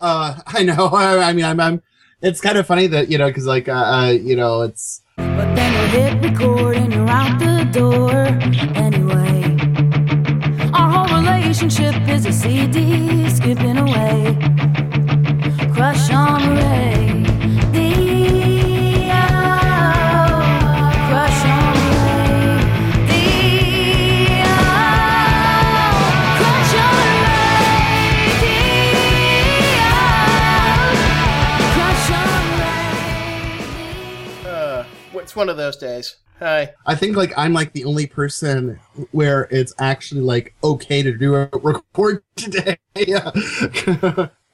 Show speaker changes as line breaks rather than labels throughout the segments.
Uh, I know. I, I mean, I'm, I'm. It's kind of funny that you know, because like, uh, uh, you know, it's.
But then you hit record and you're out the door anyway. Our whole relationship is a CD skipping away. Crush on Ray.
It's one of those days. Hi.
I think like I'm like the only person where it's actually like okay to do a record today. Yeah.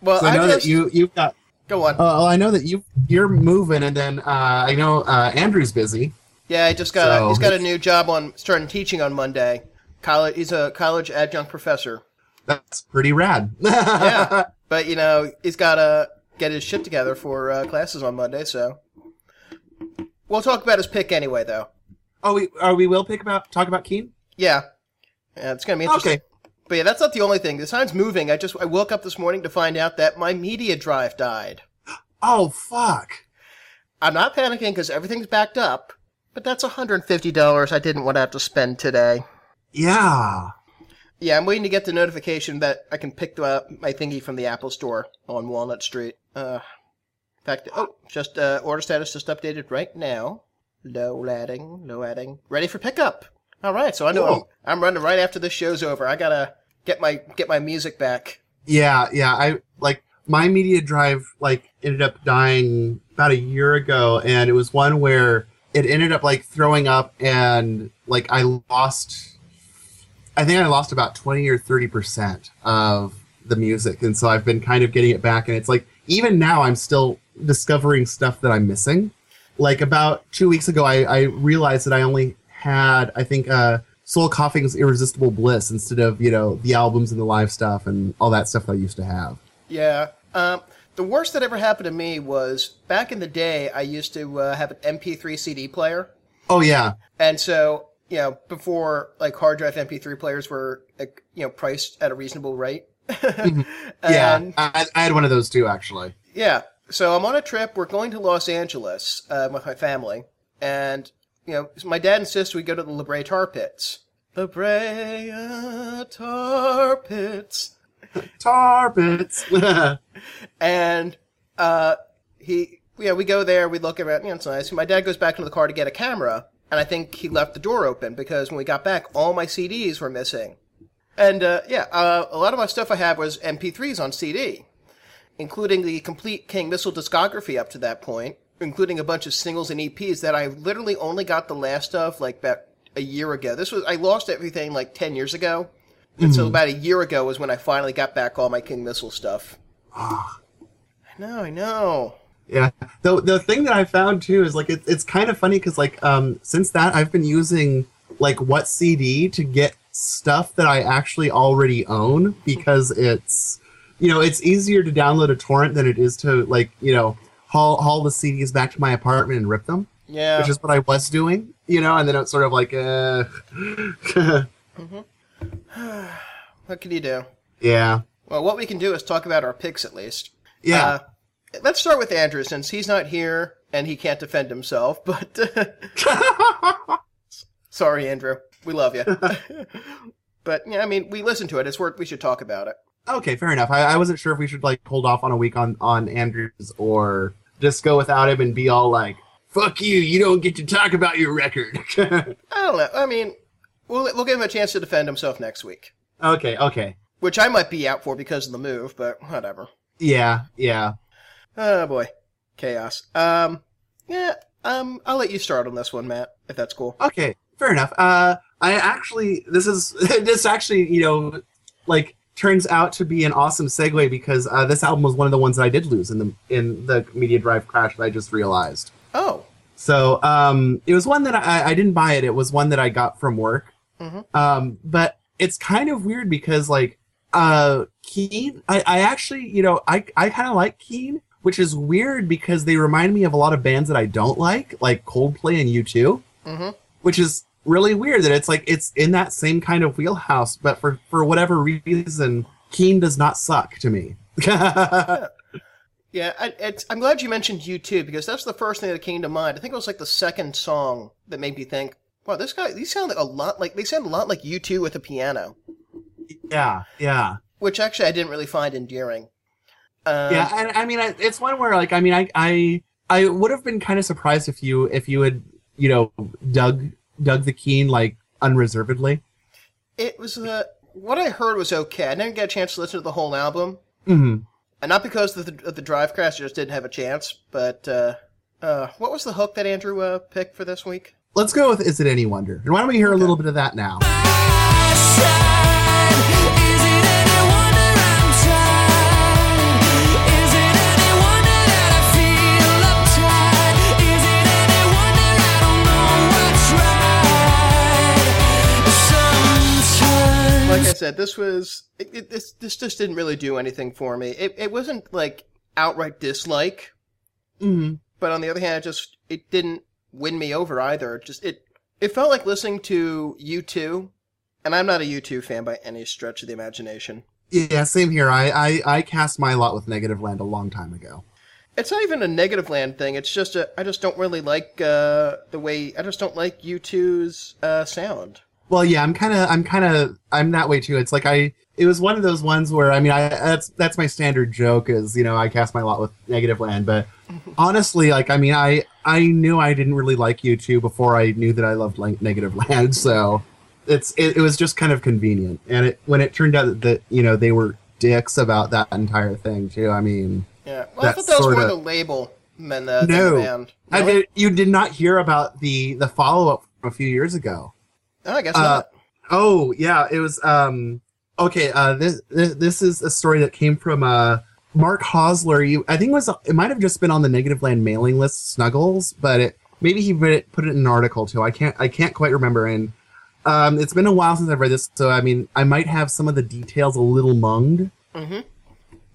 Well,
I know
I
that you you've got.
go on.
Uh, well, I know that you you're moving, and then uh, I know uh, Andrew's busy.
Yeah, I just got
So-
he's got a new job on starting teaching on Monday. College, he's a college adjunct professor.
That's pretty rad.
Yeah, but you know he's got to get his shit together for uh, classes on Monday. So we'll talk about his pick anyway, though.
oh, we are we will pick about talk about Keane.
Yeah, yeah, it's gonna be interesting.
Okay.
But yeah, that's not the only thing. Besides moving, I just I woke up this morning to find out that my media drive died.
Oh fuck.
I'm not panicking because everything's backed up, but that's $150 I didn't want to have to spend today.
Yeah.
Yeah, I'm waiting to get the notification that I can pick up my thingy from the Apple Store on Walnut Street. Uh, fact, oh, just uh, order status just updated right now. Low adding, low adding, ready for pickup. All right, so I know I'm, I'm running right after this show's over. I gotta get my get my music back.
Yeah, yeah. I like my media drive like ended up dying about a year ago, and it was one where it ended up like throwing up, and like I lost. I think I lost about twenty or thirty percent of the music, and so I've been kind of getting it back, and it's like even now I'm still discovering stuff that I'm missing. Like about two weeks ago, I, I realized that I only had I think uh, Soul Coughing's Irresistible Bliss instead of you know the albums and the live stuff and all that stuff that I used to have.
Yeah. Um, the worst that ever happened to me was back in the day. I used to uh, have an MP3 CD player.
Oh yeah,
And so, you know, before like hard drive MP3 players were, like, you know, priced at a reasonable rate.
yeah.
And,
I, I had one of those too actually.
yeah. So I'm on a trip. We're going to Los Angeles uh, with my family, and you know, my dad insists we go to the La Brea Tar Pits. La Brea Tar Pits.
Tar pits.
and uh, he, yeah, we go there. We look around. You know, it's nice. My dad goes back into the car to get a camera, and I think he left the door open because when we got back, all my CDs were missing. And uh, yeah, uh, a lot of my stuff I have was MP3s on CD, including the complete King Missile discography up to that point, including a bunch of singles and EPs that I literally only got the last of like about a year ago. This was I lost everything like ten years ago, and so about a year ago was when I finally got back all my King Missile stuff. I know, I know.
yeah. The the thing that I found too is like it, it's kind of funny because like um since that I've been using like what CD to get stuff that I actually already own because it's you know it's easier to download a torrent than it is to like you know haul haul the CDs back to my apartment and rip them.
Yeah.
which is what I was doing, you know, and then it's sort of like, uh,
what can you do?
yeah,
Well, what we can do is talk about our picks at least.
yeah,
Uh, let's start with Andrew since he's not here and he can't defend himself. But sorry, Andrew, we love you. but yeah, I mean, we listen to it. It's worth. We should talk about it.
Okay, fair enough. I, I wasn't sure if we should like hold off on a week on on Andrews or just go without him and be all like, "Fuck you, you don't get to talk about your record."
I don't know. I mean, we'll we'll give him a chance to defend himself next week,
okay, okay,
which I might be out for because of the move. But whatever.
yeah, yeah.
Oh boy, chaos. Um, yeah. Um, I'll let you start on this one, Matt, if that's cool.
Okay, fair enough. Uh, I actually, this is this actually, you know, like turns out to be an awesome segue because uh, this album was one of the ones that I did lose in the in the media drive crash that I just realized.
Oh,
So um, it was one that I, I didn't buy it. It was one that I got from work.
Mhm.
Um, but it's kind of weird because like uh, Keane, I, I actually you know I I kind of like Keane, which is weird because they remind me of a lot of bands that I don't like, like Coldplay and U2,
mm-hmm.
which is really weird that it's like it's in that same kind of wheelhouse, but for for whatever reason, Keane does not suck to me.
Yeah, I, it's, I'm glad you mentioned U2 because that's the first thing that came to mind. I think it was like the second song that made me think, wow, this guy, these sound like a lot like, they sound a lot like U2 with a piano,
Yeah, yeah.
which actually I didn't really find endearing. Um,
yeah, and I mean, it's one where like I mean, I I I would have been kind of surprised if you if you had you know dug dug the Keane like unreservedly.
It was, uh, what I heard was okay. I didn't get a chance to listen to the whole album.
hmm
And not because of the, of the drive crash, I just didn't have a chance. But uh, uh, what was the hook that Andrew uh, picked for this week?
Let's go with "Is It Any Wonder?" And why don't we hear a little bit of that now?
Like I said, this was it, it, this. This just didn't really do anything for me. It it wasn't like outright dislike,
hmm
but on the other hand, it just it didn't win me over either. It just it it felt like listening to U two, and I'm not a U two fan by any stretch of the imagination.
Yeah, same here. I, I I cast my lot with Negative Land a long time ago.
It's not even a negative land thing. It's just a, I just don't really like uh, the way I just don't like U2's uh, sound.
Well, yeah, I'm kind of, I'm kind of, I'm that way too. It's like I, it was one of those ones where I mean, I that's that's my standard joke is you know I cast my lot with Negative Land, but honestly, like I mean, I I knew I didn't really like U2 before I knew that I loved like Negative Land, so it's it, it was just kind of convenient. And it when it turned out that, that you know they were dicks about that entire thing too. I mean,
Yeah, well, I thought that was more
sorta-
the label than the, than
No.
the band.
I did, you did not hear about the the follow up from a few years ago.
Oh, I guess
Uh,
not.
Oh yeah, it was um okay. Uh, this this, this is a story that came from uh Mark Hosler. You, I think it was it might have just been on the Negative Land mailing list, Snuggles, but it maybe he put it, put it in an article too. I can't I can't quite remember. And um, it's been a while since I've read this, so I mean I might have some of the details a little munged.
Mhm.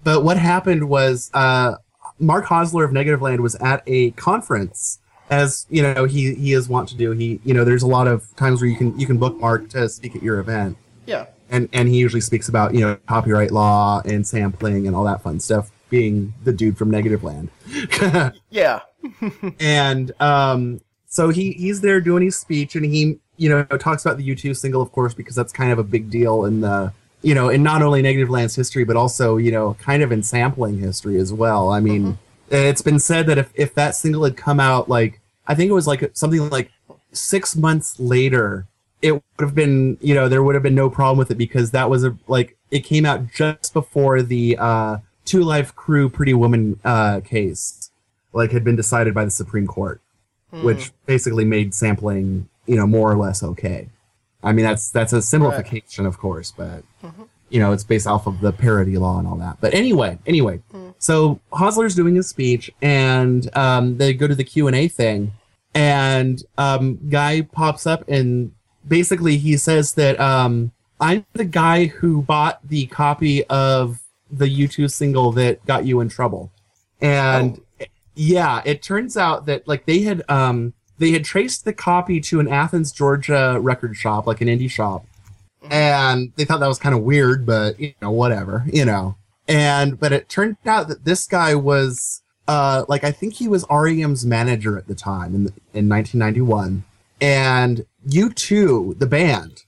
But what happened was uh, Mark Hosler of Negative Land was at a conference as you know he he is wont to do. He you know there's a lot of times where you can you can bookmark to speak at your event.
Yeah,
and and he usually speaks about you know copyright law and sampling and all that fun stuff being the dude from negative land.
Yeah,
and um so he he's there doing his speech and he you know talks about the u2 single of course because that's kind of a big deal in the you know in not only negative land's history but also you know kind of in sampling history as well. I mean it's been said that if if that single had come out like i think it was like something like six months later it would have been you know there would have been no problem with it because that was a like it came out just before the uh two live crew pretty woman uh case like had been decided by the supreme court which basically made sampling you know more or less okay. I mean that's that's a simplification of course but you know it's based off of the parody law and all that. But anyway anyway so hosler's doing his speech and um, they go to the q&a thing and um, guy pops up and basically he says that um, i'm the guy who bought the copy of the u2 single that got you in trouble. And yeah it turns out that like they had um they had traced the copy to an athens georgia record shop like an indie shop. And they thought that was kind of weird but you know whatever you know and but it turned out that this guy was uh like i think he was rem's manager at the time in, in 1991 and u2 the band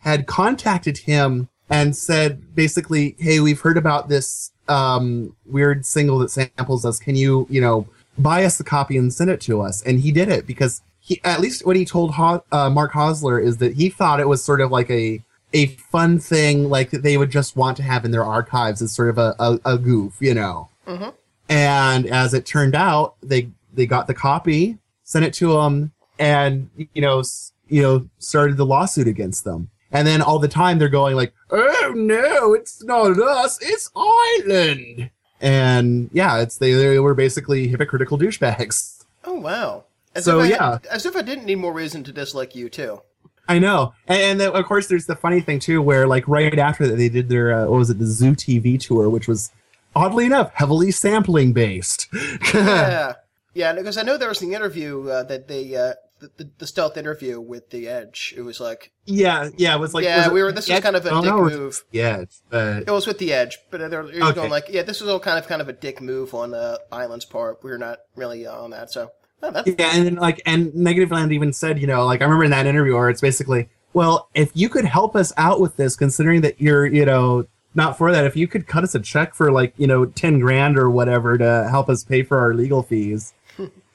had contacted him and said basically hey we've heard about this um weird single that samples us. Can you you know buy us the copy and send it to us? And he did it because he at least what he told Ho- uh, mark hosler is that he thought it was sort of like a a fun thing like that they would just want to have in their archives as sort of a, a, a goof you know
Mhm.
and as it turned out they they got the copy sent it to them, and you know s- you know started the lawsuit against them and then all the time they're going like oh no it's not us it's island and yeah it's they, they were basically hypocritical douchebags
Oh wow. As
So,
if I
yeah.
had- as if I didn't need more reason to dislike U2.
I know, and, and then, of course, there's the funny thing too, where like right after that, they did their uh, what was it, the Zoo TV tour, which was oddly enough heavily sampling based.
yeah, yeah, because I know there was the interview uh, that they uh, the, the, stealth interview with the Edge. It was like,
Yeah, yeah. It was like
yeah,
was
we were. This was kind of a dick
no,
move.
Yeah, uh,
It was with the Edge, but they're,
Okay.
going like, yeah, this was all kind of kind of a dick move on uh, Island's part. We are not really on that, so oh,
Yeah, and then like, and Negative Land even said, you know, like I remember in that interview where it's basically, well, if you could help us out with this, considering that you're, you know, not for that, if you could cut us a check for like, you know, ten grand or whatever to help us pay for our legal fees,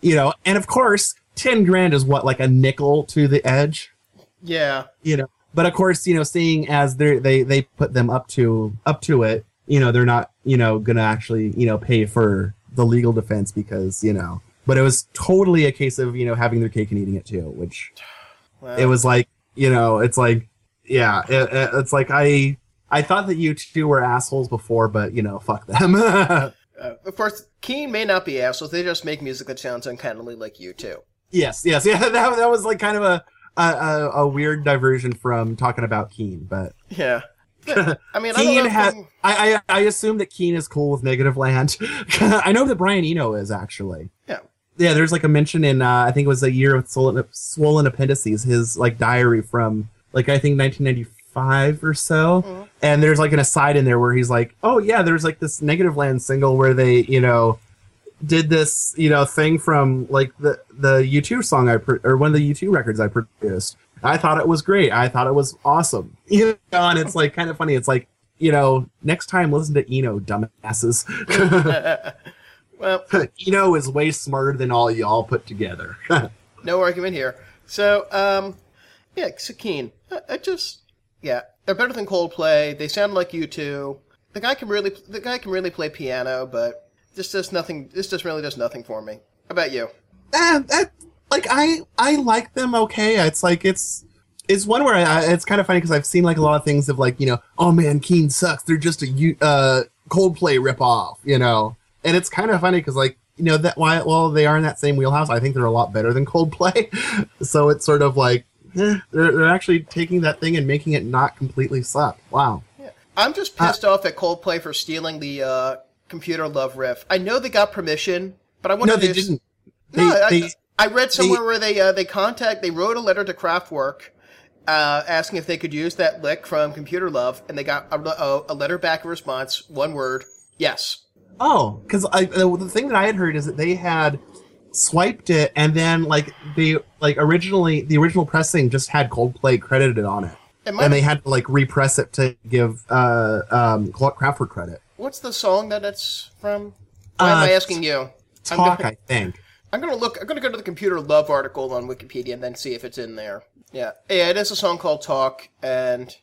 you know, and of course, ten grand is what like a nickel to the edge,
yeah.
you know. But of course, you know, seeing as they they they put them up to up to it, you know, they're not, you know, gonna actually, you know, pay for the legal defense because, you know. But it was totally a case of, you know, having their cake and eating it too, which
Well,
it was like, you know, it's like, yeah, it, it- it's like I I thought that U2 were assholes before, but you know, fuck them.
uh, of course, Keane may not be assholes. They just make music that sounds uncannily like U2.
yes, yes, yeah. That that was like kind of a a, a, a weird diversion from talking about Keane, but
Yeah. I mean, I. Keane
had.
I'm-
I, I I assume that Keane is cool with Negative Land. I know that Brian Eno is actually.
Yeah.
Yeah, there's like a mention in uh, I think it was a year with swollen, swollen appendices, his like diary from like I think 1995 or so,
Mhm.
and there's like an aside in there where he's like, oh yeah, there's like this Negative Land single where they you know did this you know thing from like the the U2 song I pro- or one of the U2 records I produced. I thought it was great. I thought it was awesome. You know, and it's like kind of funny. It's like you know, next time listen to Eno, dumbasses.
well,
Eno is way smarter than all y'all put together.
no argument here. So, um, yeah, Keane. I, I just, yeah, they're better than Coldplay. They sound like U2. The guy can really, the guy can really play piano, but this does nothing. This just really does nothing for me. How about you?
Eh, that, like I I like them okay. It's like it's it's one where I, I- it's kind of funny because I've seen like a lot of things of like you know oh man Keane sucks. They're just a uh, Coldplay ripoff, you know. And it's kind of funny because like you know that while while they are in that same wheelhouse, I think they're a lot better than Coldplay. so it's sort of like eh, they're they're actually taking that thing and making it not completely suck. Wow. Yeah.
I'm just pissed off at Coldplay for stealing the uh, computer love riff. I know they got permission, but I wonder
No, they
if
didn't. They,
No, I,
they,
I read somewhere where they uh, they contact they wrote a letter to Kraftwerk uh, asking if they could use that lick from Computer Love, and they got a, a, a letter back in response, one word, yes.
Oh, because I the thing that I had heard is that they had swiped it and then like they like originally the original pressing just had Coldplay credited on it,
It
and they had to like repress it to give uh um Kraftwerk credit.
what's the song that it's from? Why am
Uh,
I asking you?
Talk,
gonna,
I think.
I'm gonna look. I'm gonna go to the Computer Love article on Wikipedia and then see if it's in there. Yeah, yeah, it is a song called "Talk," and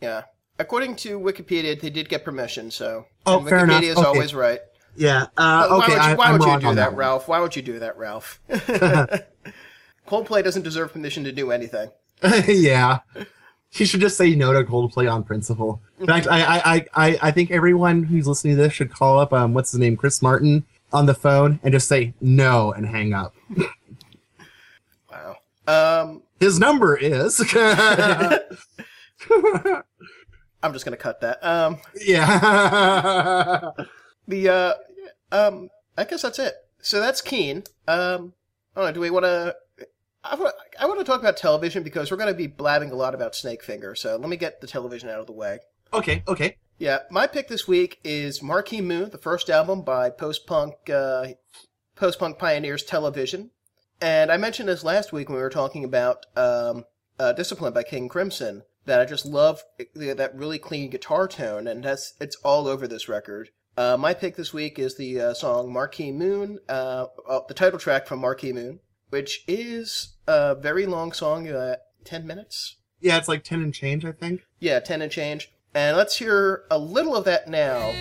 yeah, according to Wikipedia, they did get permission. So,
Oh, fair
Wikipedia
enough.
is
Okay.
always right.
Yeah. Uh,
Why
okay.
would you, why
I'm
would you do
on
that. Ralf? Why would you do that, Ralf? Coldplay doesn't deserve permission to do anything.
yeah. She should just say no to Coldplay on principle. In fact, I, I, I, I, I think everyone who's listening to this should call up um what's his name, Chris Martin, on the phone and just say no and hang up.
Wow. Um,
His number is
I'm just gonna cut that. Um,
Yeah.
the uh, um, I guess that's it. So that's Keane. Um, I don't know. Do we want to? I want. I want to talk about television because we're going to be blabbing a lot about Snakefinger. So let me get the television out of the way.
okay, okay.
Yeah, my pick this week is Marquee Moon, the first album by post punk uh, post punk pioneers Television, and I mentioned this last week when we were talking about um, uh, Discipline by King Crimson. That I just love that really clean guitar tone, and that's it's all over this record. Uh, my pick this week is the uh, song Marquee Moon, uh, uh, the title track from Marquee Moon, which is a very long song, uh, ten minutes.
Yeah, it's like 10 and change, I think.
Yeah, ten and change. And let's hear a little of that now.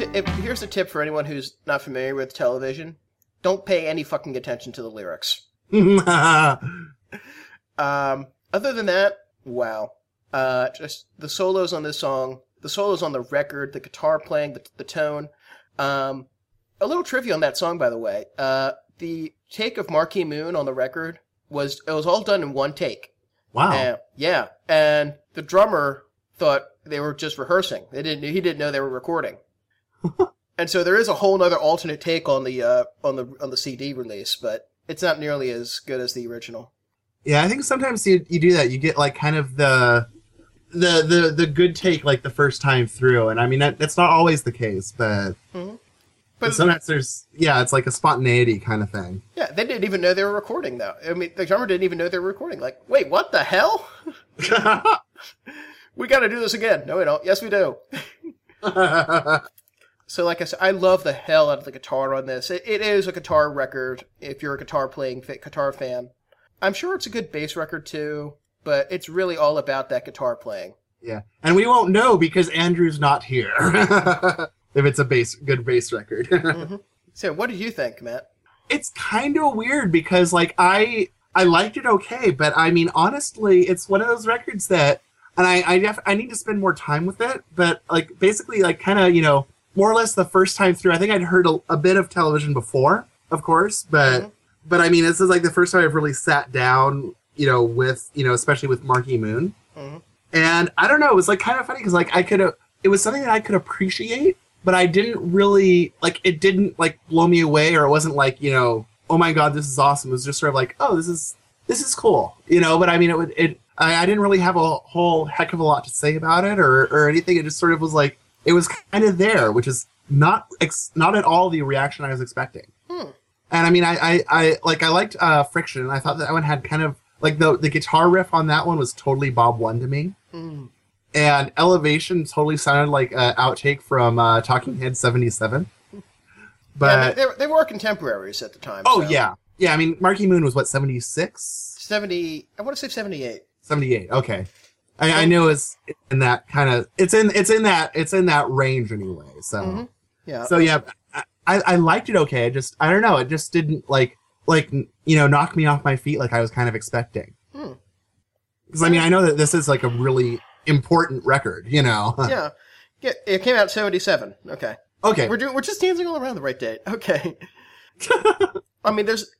If, here's a tip for anyone who's not familiar with television: don't pay any fucking attention to the lyrics. Um, other than that, wow. Uh, just the solos on this song, the solos on the record, the guitar playing, the, the tone. Um, a little trivia on that song, by the way. Uh, the take of Marquee Moon on the record was it was all done in one take.
wow.
And, yeah, and the drummer thought they were just rehearsing. They didn't. He didn't know they were recording. And so there is a whole other alternate take on the uh, on the on the CD release, but it's not nearly as good as the original.
Yeah, I think sometimes you you do that. You get like kind of the the the the good take like the first time through, and I mean that, that's not always the case, but
But
sometimes there's yeah, it's like a spontaneity kind of thing.
yeah, they didn't even know they were recording though. I mean, the drummer didn't even know they were recording. Like, wait, what the hell? we got to do this again. No, we don't. Yes, we do. So, like I said, I love the hell out of the guitar on this. It, it is a guitar record if you're a guitar playing guitar fan. I'm sure it's a good bass record too, but it's really all about that guitar playing.
yeah, and we won't know because Andrew's not here. if it's a bass good bass record. Mm-hmm.
So, what did you think, Matt?
it's kind of weird because like I I liked it okay, but I mean honestly, it's one of those records that and I I, def- I need to spend more time with it, but like basically like kind of, you know, more or less the first time through, I think I'd heard a, a bit of television before, of course, but but I mean, this is like the first time I've really sat down, you know, with, you know, especially with Marquee Moon.
Mhm.
And I don't know, it was like kind of funny cuz like I could it was something that I could appreciate but I didn't really like it didn't like blow me away or it wasn't like, you know, oh my god, this is awesome. It was just sort of like, oh, this is this is cool. You know, but I mean it would it I, I didn't really have a whole heck of a lot to say about it or or anything. It just sort of was like it was kind of there, which is not ex- not at all the reaction I was expecting.
Hmm.
And I mean I I, I like I liked uh Friction. I thought that one had kind of like the the guitar riff on that one was totally Bob One to me
Hmm.
and elevation totally sounded like an outtake from uh, talking head 77
yeah,
but
they, they, they were contemporaries at the time.
oh
so.
yeah yeah i mean marquee moon was what 76
seventy. I want to say seventy-eight.
78 okay I, I knew it's in that kind of it's in it's in that it's in that range anyway so
Mhm. Yeah.
so yeah I, I liked it okay i just i don't know it just didn't like like you know knock me off my feet like i was kind of expecting
Hmm.
because i mean i know that this is like a really important record you know
yeah. Yeah. It came out seventy-seven. Okay.
okay
We're doing. We're just dancing all around the right date. Okay. I mean, there's.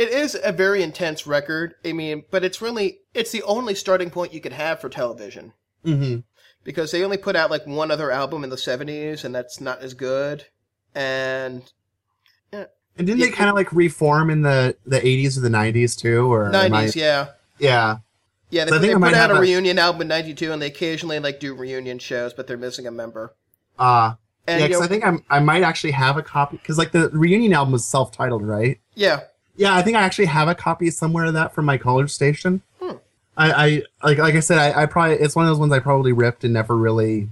It is a very intense record. I mean, but it's really it's the only starting point you could have for television
hmm
because they only put out like one other album in the '70s, and that's not as good. And
And didn't
Yeah,
they kind of like reform in the the 80s or the 90s too? Or am I-
'90s, yeah,
yeah.
yeah. They,
So think
they put out a
a-
reunion album in '92, and they occasionally like do reunion shows, but they're missing a member.
Uh,
And
yeah,
you
because
know-
I think I'm, I might actually have a copy. Because like the reunion album was self titled, right?
yeah,
Yeah, I think I actually have a copy somewhere of that from my college station.
Hmm.
I, I like like I said, I, I probably it's one of those ones I probably ripped and never really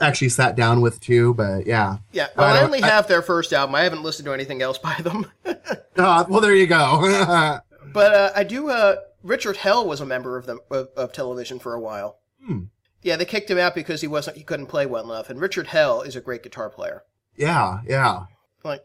actually sat down with too. But yeah.
yeah. Well,
I
I, only have their first album. I haven't listened to anything else by them.
Uh, well, there you go.
But uh, I do. Uh, Richard Hell was a member of them of, of television for a while.
Hmm.
Yeah, they kicked him out because he wasn't he couldn't play well enough. And Richard Hell is a great guitar player.
yeah, yeah.
Like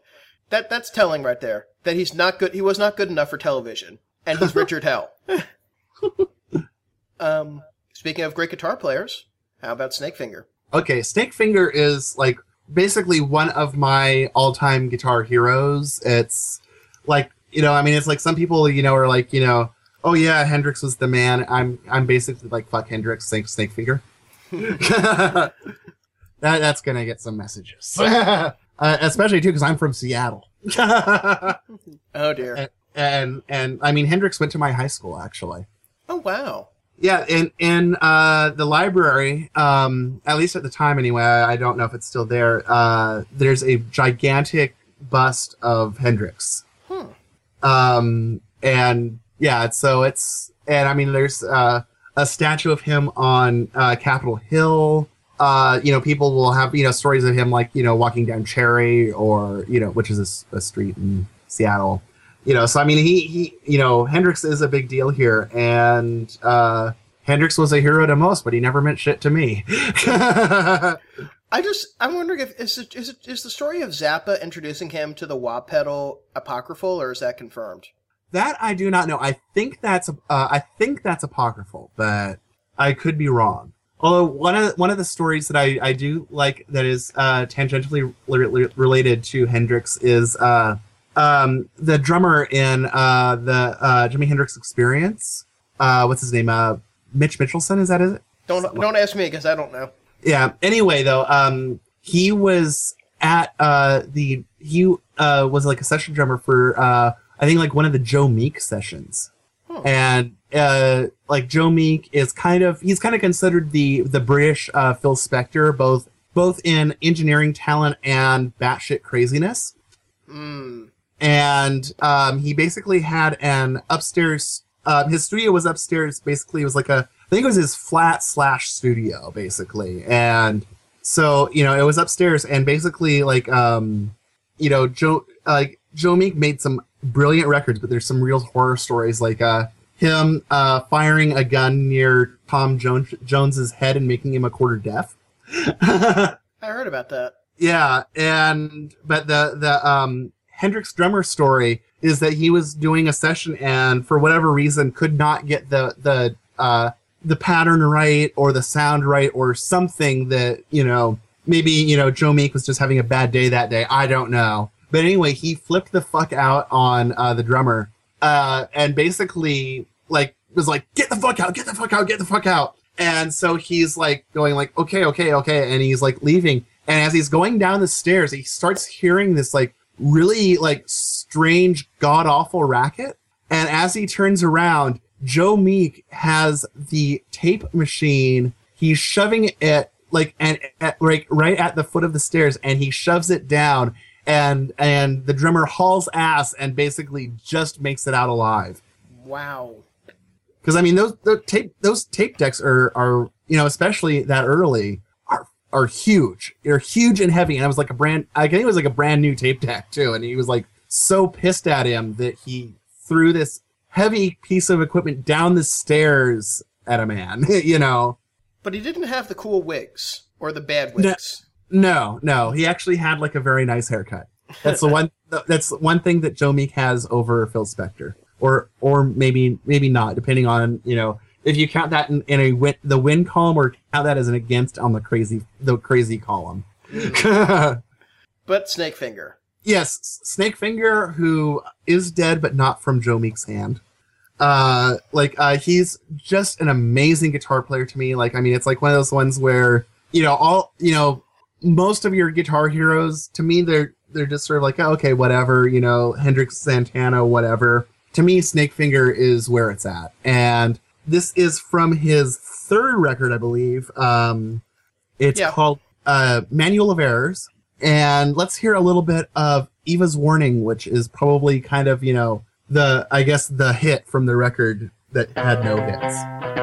that that's telling right there that he's not good. He was not good enough for television, and he's Richard Hell. um, speaking of great guitar players, how about Snakefinger?
Okay, Snakefinger is like basically one of my all-time guitar heroes. It's like you know, I mean, it's like some people you know are like you know, oh yeah, Hendrix was the man. I'm I'm basically like fuck Hendrix, Snake Snakefinger. that that's gonna get some messages, uh, especially too because I'm from Seattle.
Oh dear.
and, and and I mean Hendrix went to my high school actually.
Oh wow.
Yeah, in in uh, the library, um, at least at the time anyway, I, I don't know if it's still there. Uh, there's a gigantic bust of Hendrix,
Hmm.
um, and yeah, so it's and I mean there's uh, a statue of him on uh, Capitol Hill. Uh, you know, people will have you know stories of him like you know walking down Cherry or you know which is a street in Seattle. You know, so I mean, he he you know Hendrix is a big deal here, and uh, Hendrix was a hero to most, but he never meant shit to me.
I just I'm wondering if is it, is it, is the story of Zappa introducing him to the wah pedal apocryphal or is that confirmed?
That I do not know. I think that's uh, I think that's apocryphal, but I could be wrong. Although one of the, one of the stories that I, I do like that is uh, tangentially re- re- related to Hendrix is uh, um, the drummer in uh, the uh, Jimi Hendrix Experience. Uh, what's his name? Uh, Mitch Mitchelson. Is that it?
Don't don't ask me because I don't know.
Yeah. Anyway, though, um, he was at uh the he uh was like a session drummer for uh I think like one of the Joe Meek sessions, and uh like Joe Meek is kind of he's kind of considered the the British uh Phil Spector both both in engineering talent and batshit craziness. And um, he basically had an upstairs. Uh, his studio was upstairs. Basically, it was like a. I think it was his flat slash studio, basically. And so you know, it was upstairs, and basically, like, um, you know, Joe, like Joe Meek made some brilliant records, but there's some real horror stories, like uh, him uh, firing a gun near Tom Jones Jones's head and making him a quarter deaf.
I heard about that.
Yeah, and but the the um Hendrix drummer story is that he was doing a session and for whatever reason could not get the the uh the pattern right or the sound right or something that you know maybe you know Joe Meek was just having a bad day that day. I don't know. But anyway, he flipped the fuck out on uh, the drummer uh, and basically like was like get the fuck out, get the fuck out, get the fuck out. And so he's like going like okay, okay, okay, and he's like leaving. And as he's going down the stairs, he starts hearing this like really like strange, god awful racket. And as he turns around, Joe Meek has the tape machine. He's shoving it like and at, like right at the foot of the stairs, and he shoves it down. And and the drummer hauls ass and basically just makes it out alive.
Wow.
Because I mean, those tape those tape decks are are you know especially that early are are huge. They're huge and heavy. And I was like a brand. I think it was like a brand new tape deck too. And he was like so pissed at him that he threw this heavy piece of equipment down the stairs at a man. you know.
But he didn't have the cool wigs or the bad wigs.
No, no, he actually had like a very nice haircut. That's the one. That's one thing that Joe Meek has over Phil Spector, or or maybe maybe not, depending on you know if you count that in, in a win, the win column or count that as an against on the crazy the crazy column.
But Snakefinger.
yes, Snakefinger, who is dead but not from Joe Meek's hand. Uh, like uh, he's just an amazing guitar player to me. Like I mean, it's like one of those ones where you know all you know most of your guitar heroes to me they're they're just sort of like oh, okay whatever you know Hendrix Santana whatever. To me, Snakefinger is where it's at, and this is from his third record, I believe. Um, it's
Yeah.
called uh, Manual of Errors, and let's hear a little bit of Eva's Warning, which is probably kind of you know the I guess the hit from the record that had no hits.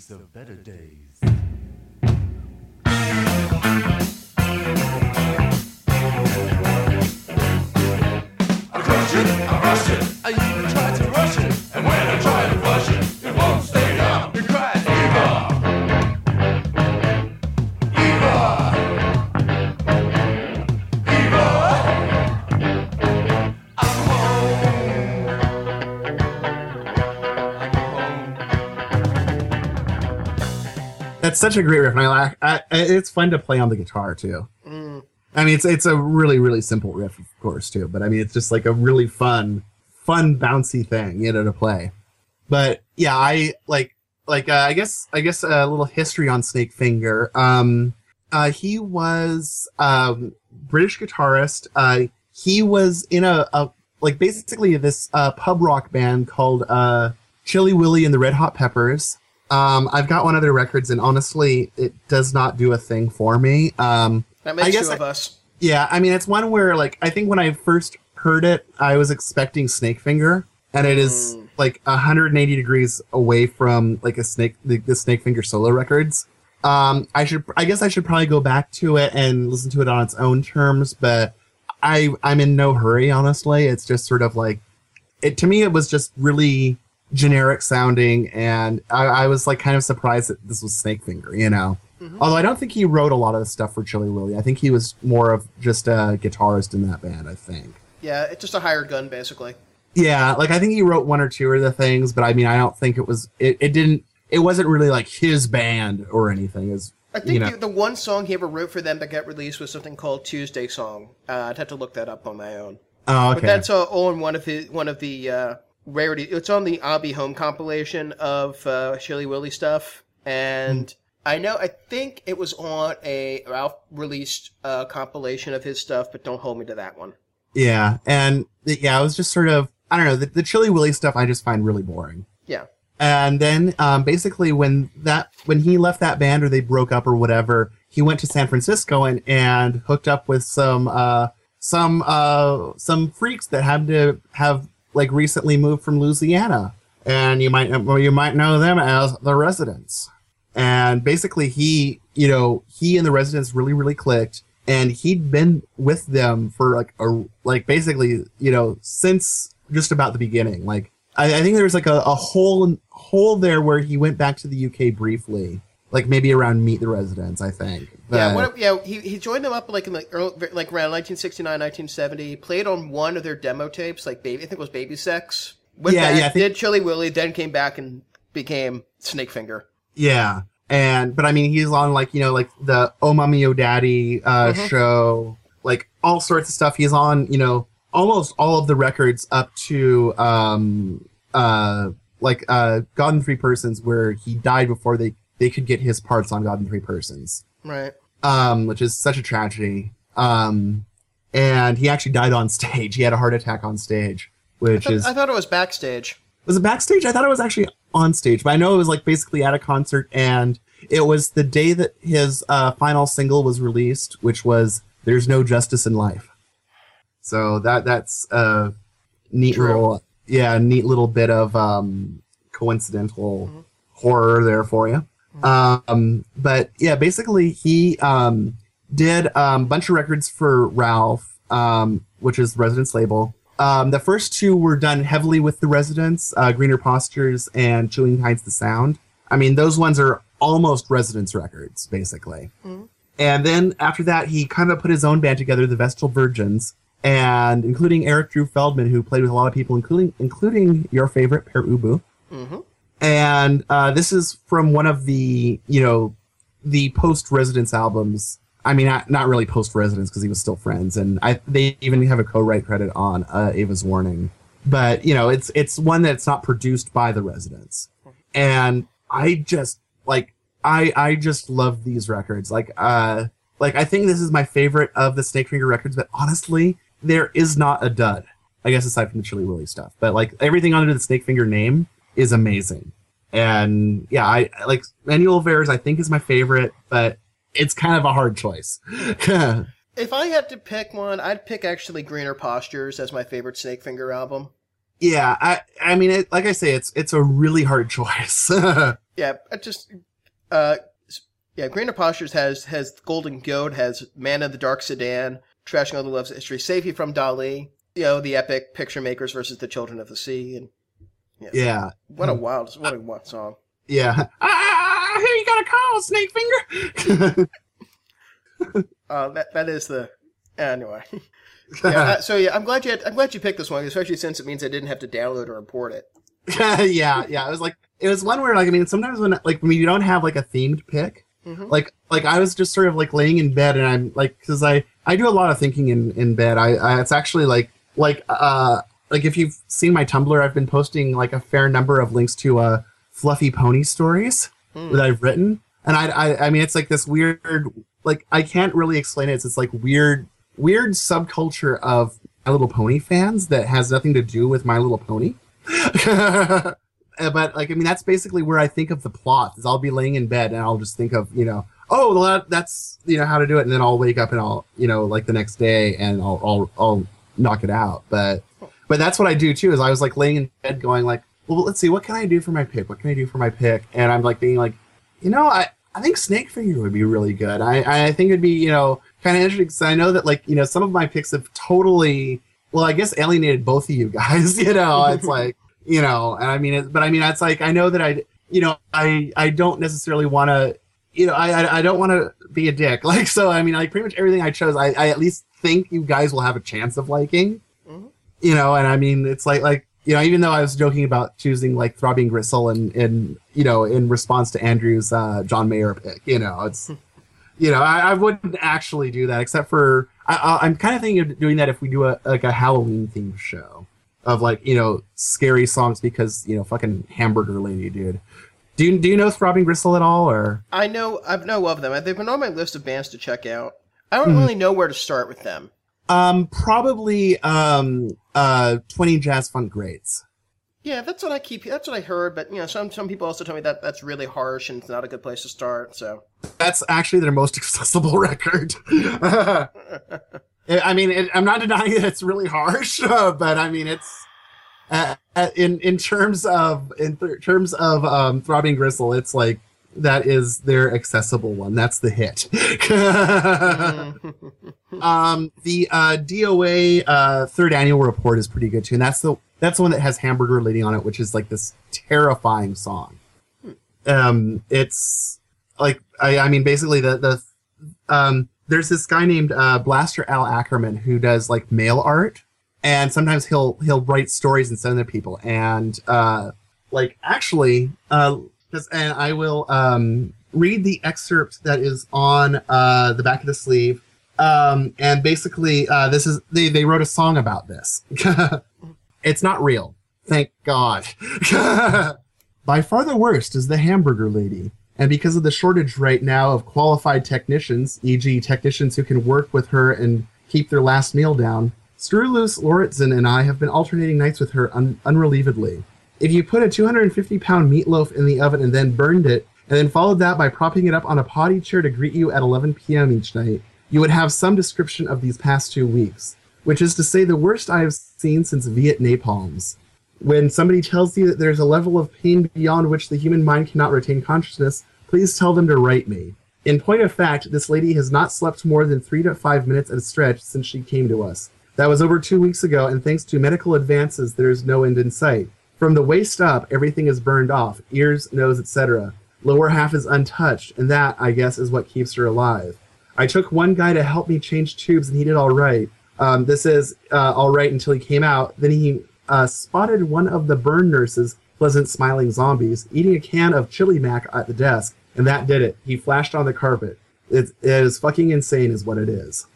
Speaks of better days.
That's such a great riff, and I, like- I, it's fun to play on the guitar too. I mean, it's it's a really really simple riff, of course, too. But I mean, it's just like a really fun, fun bouncy thing, you know, to play. But yeah, I like like uh, I guess I guess a little history on Snakefinger. Um, uh, he was um British guitarist. Uh, he was in a, a like basically this uh, pub rock band called uh, Chilli Willi and the Red Hot Peppers. Um, I've got one of their records, and honestly, it does not do a thing for me. Um,
That
I
makes
guess
two
I-
of us.
yeah, I mean, it's one where like I think when I first heard it, I was expecting Snakefinger, and it is like 180 degrees away from like a snake the, the Snakefinger solo records. Um, I should, I guess, I should probably go back to it and listen to it on its own terms, but I, I'm in no hurry. Honestly, it's just sort of like it to me. It was just really generic sounding, and I, I was like kind of surprised that this was Snakefinger, you know. Although I don't think he wrote a lot of the stuff for Chilli Willi. I think he was more of just a guitarist in that band. I think.
Yeah, it's just a hired gun, basically.
Yeah, like I think he wrote one or two of the things, but I mean, I don't think it was. It, it didn't. It wasn't really like his band or anything. Is
I think
you know?
the, the one song he ever wrote for them that got released was something called Tuesday Song. Uh, I'd have to look that up on my own.
oh, okay.
But that's uh, on one of his one of the uh, rarity. It's on the Abby Home compilation of uh, Chilli Willi stuff, and I know I think it was on a Ralph released uh, compilation of his stuff, but don't hold me to that one.
yeah, and yeah, it was just sort of. I don't know. The, the Chilli Willi stuff I just find really boring.
Yeah,
And then um, basically when that when he left that band or they broke up or whatever, he went to San Francisco and, and hooked up with some uh, some uh, some freaks that had to have like recently moved from Louisiana, and you might well, you might know them as the Residents. And basically, he you know he and the Residents really really clicked, and he'd been with them for like a like basically you know since just about the beginning. Like I, I think there was like a, a hole hole there where he went back to the UK briefly, like maybe around Meet the Residents. I think.
Yeah, what, yeah. He, he joined them up like in the early, like around 1969, 1970. Played on one of their demo tapes, like baby. I think it was Baby Sex. Went
Yeah,
back,
yeah, I think-
did Chilli Willi, then came back and became Snakefinger.
Yeah. And but I mean he's on like, you know, like the Oh Mommy Oh Daddy uh
Mhm.
show, like all sorts of stuff. He's on, you know, almost all of the records up to um uh like uh God in Three Persons where he died before they they could get his parts on God in Three Persons.
Right.
Um, which is such a tragedy. Um and he actually died on stage. He had a heart attack on stage, which
I,
is
I thought it was backstage.
was it backstage? I thought it was actually on stage, but I know it was like basically at a concert, and it was the day that his uh, final single was released, which was "There's No Justice in Life." So that that's a neat
True.
little, yeah, neat little bit of um, coincidental
Mm-hmm.
horror there for you. Um, but yeah, basically he um, did a um, bunch of records for Ralph, um, which is Residents label. Um, the first two were done heavily with the Residents, uh, Greener Postures and Chewing Hides the Sound. I mean, those ones are almost Residents records, basically. And then after that, he kind of put his own band together, the Vestal Virgins, and including Eric Drew Feldman, who played with a lot of people, including including your favorite Pere Ubu.
Mm-hmm.
And uh, this is from one of the you know the post Residents albums. I mean, not, not really post Residents because he was still friends, and I they even have a co-write credit on uh, Eva's Warning. But you know, it's it's one that's not produced by the Residents, and I just like I I just love these records. Like uh like I think this is my favorite of the Snakefinger records, but honestly, there is not a dud. I guess aside from the Chilli Willi stuff, but like everything under the Snakefinger name is amazing. And yeah, I like Manual of Errors. I think is my favorite, but it's kind of a hard choice.
If I had to pick one, I'd pick actually Greener Postures as my favorite Snakefinger album.
yeah, I I mean, it, like I say, it's it's a really hard choice.
Yeah, I just uh, yeah, Greener Postures has has Golden Goat, has Man in the Dark Sedan, Trashing All the Love's History, Save You from Dali, you know, the epic Picture Makers versus the Children of the Sea, and
yeah,
what a wild, what a wild song.
yeah. Ah, here you got a call, Snakefinger.
Uh, that that is the anyway. yeah, uh, so yeah, I'm glad you had, I'm glad you picked this one, especially since it means I didn't have to download or import it.
yeah, yeah. It was like it was one where like I mean sometimes when like when you don't have like a themed pick,
Mhm.
like like I was just sort of like laying in bed and I'm like because I I do a lot of thinking in in bed. I, I it's actually like like uh like if you've seen my Tumblr, I've been posting like a fair number of links to uh fluffy pony stories that I've written, and I I I mean it's like this weird like I can't really explain it. It's this like weird weird subculture of My Little Pony fans that has nothing to do with My Little Pony. Uh, but like, I mean, that's basically where I think of the plot. Is I'll be laying in bed and I'll just think of you know, oh, that, that's you know how to do it, and then I'll wake up and I'll you know like the next day and I'll I'll, I'll knock it out. But but that's what I do too. Is I was like laying in bed going like, well, let's see, what can I do for my pick? What can I do for my pick? And I'm like being like, you know, I I think Snakefinger would be really good. I I think it'd be you know kind of interesting because I know that like you know some of my picks have totally well I guess alienated both of you guys. You know, it's like you know, and I mean, it, but I mean, it's like I know that I you know I I don't necessarily want to you know I I, don't want to be a dick like so I mean like pretty much everything I chose I I at least think you guys will have a chance of liking. You know, and I mean it's like like you know, even though I was joking about choosing like Throbbing Gristle and, and you know, in response to Andrew's uh, John Mayer pick, you know, it's, you know, I, I wouldn't actually do that except for I, I, I'm kind of thinking of doing that if we do a like a Halloween themed show of like you know scary songs because you know fucking Hamburger Lady, dude. Do you do you know Throbbing Gristle at all or?
I know I know of them. They've been on my list of bands to check out. I don't really know where to start with them.
Um, probably um uh Twenty Jazz Funk Greats.
Yeah, that's what I keep. That's what I heard. But you know, some some people also tell me that that's really harsh and it's not a good place to start. So
That's actually their most accessible record. I mean, it, I'm not denying that it's really harsh, uh, but I mean, it's uh, uh, in in terms of in th- terms of um, throbbing gristle, it's like that is their accessible one. That's the hit. um, the uh, DOA uh, third annual report is pretty good too, and that's the that's the one that has Hamburger Lady on it, which is like this terrifying song. Um, it's like I, I mean, basically the the um, there's this guy named uh, Blaster Al Ackerman who does like mail art, and sometimes he'll he'll write stories and send them to people. And uh, like actually, uh, 'cause- and I will um, read the excerpt that is on uh, the back of the sleeve. Um, and basically, uh, this is they they wrote a song about this. it's not real, thank God. By far the worst is the hamburger lady. And because of the shortage right now of qualified technicians, e.g., technicians who can work with her and keep their last meal down, Screwloose Loritzen and I have been alternating nights with her un- unrelievedly. If you put a 250 pound meatloaf in the oven and then burned it, and then followed that by propping it up on a potty chair to greet you at 11 p.m. each night, you would have some description of these past two weeks, which is to say the worst I have seen since Viet Napalms. When somebody tells you that there's a level of pain beyond which the human mind cannot retain consciousness, please tell them to write me. In point of fact, this lady has not slept more than three to five minutes at a stretch since she came to us. That was over two weeks ago, and thanks to medical advances, there is no end in sight. From the waist up, everything is burned off ears, nose, etc. Lower half is untouched, and that, I guess, is what keeps her alive. I took one guy to help me change tubes, and he did all right. Um, this is uh, all right until he came out. Then he uh, spotted one of the burn nurses, pleasant smiling zombies, eating a can of chili mac at the desk, and that did it. He flashed on the carpet. It, it is fucking insane, is what it is.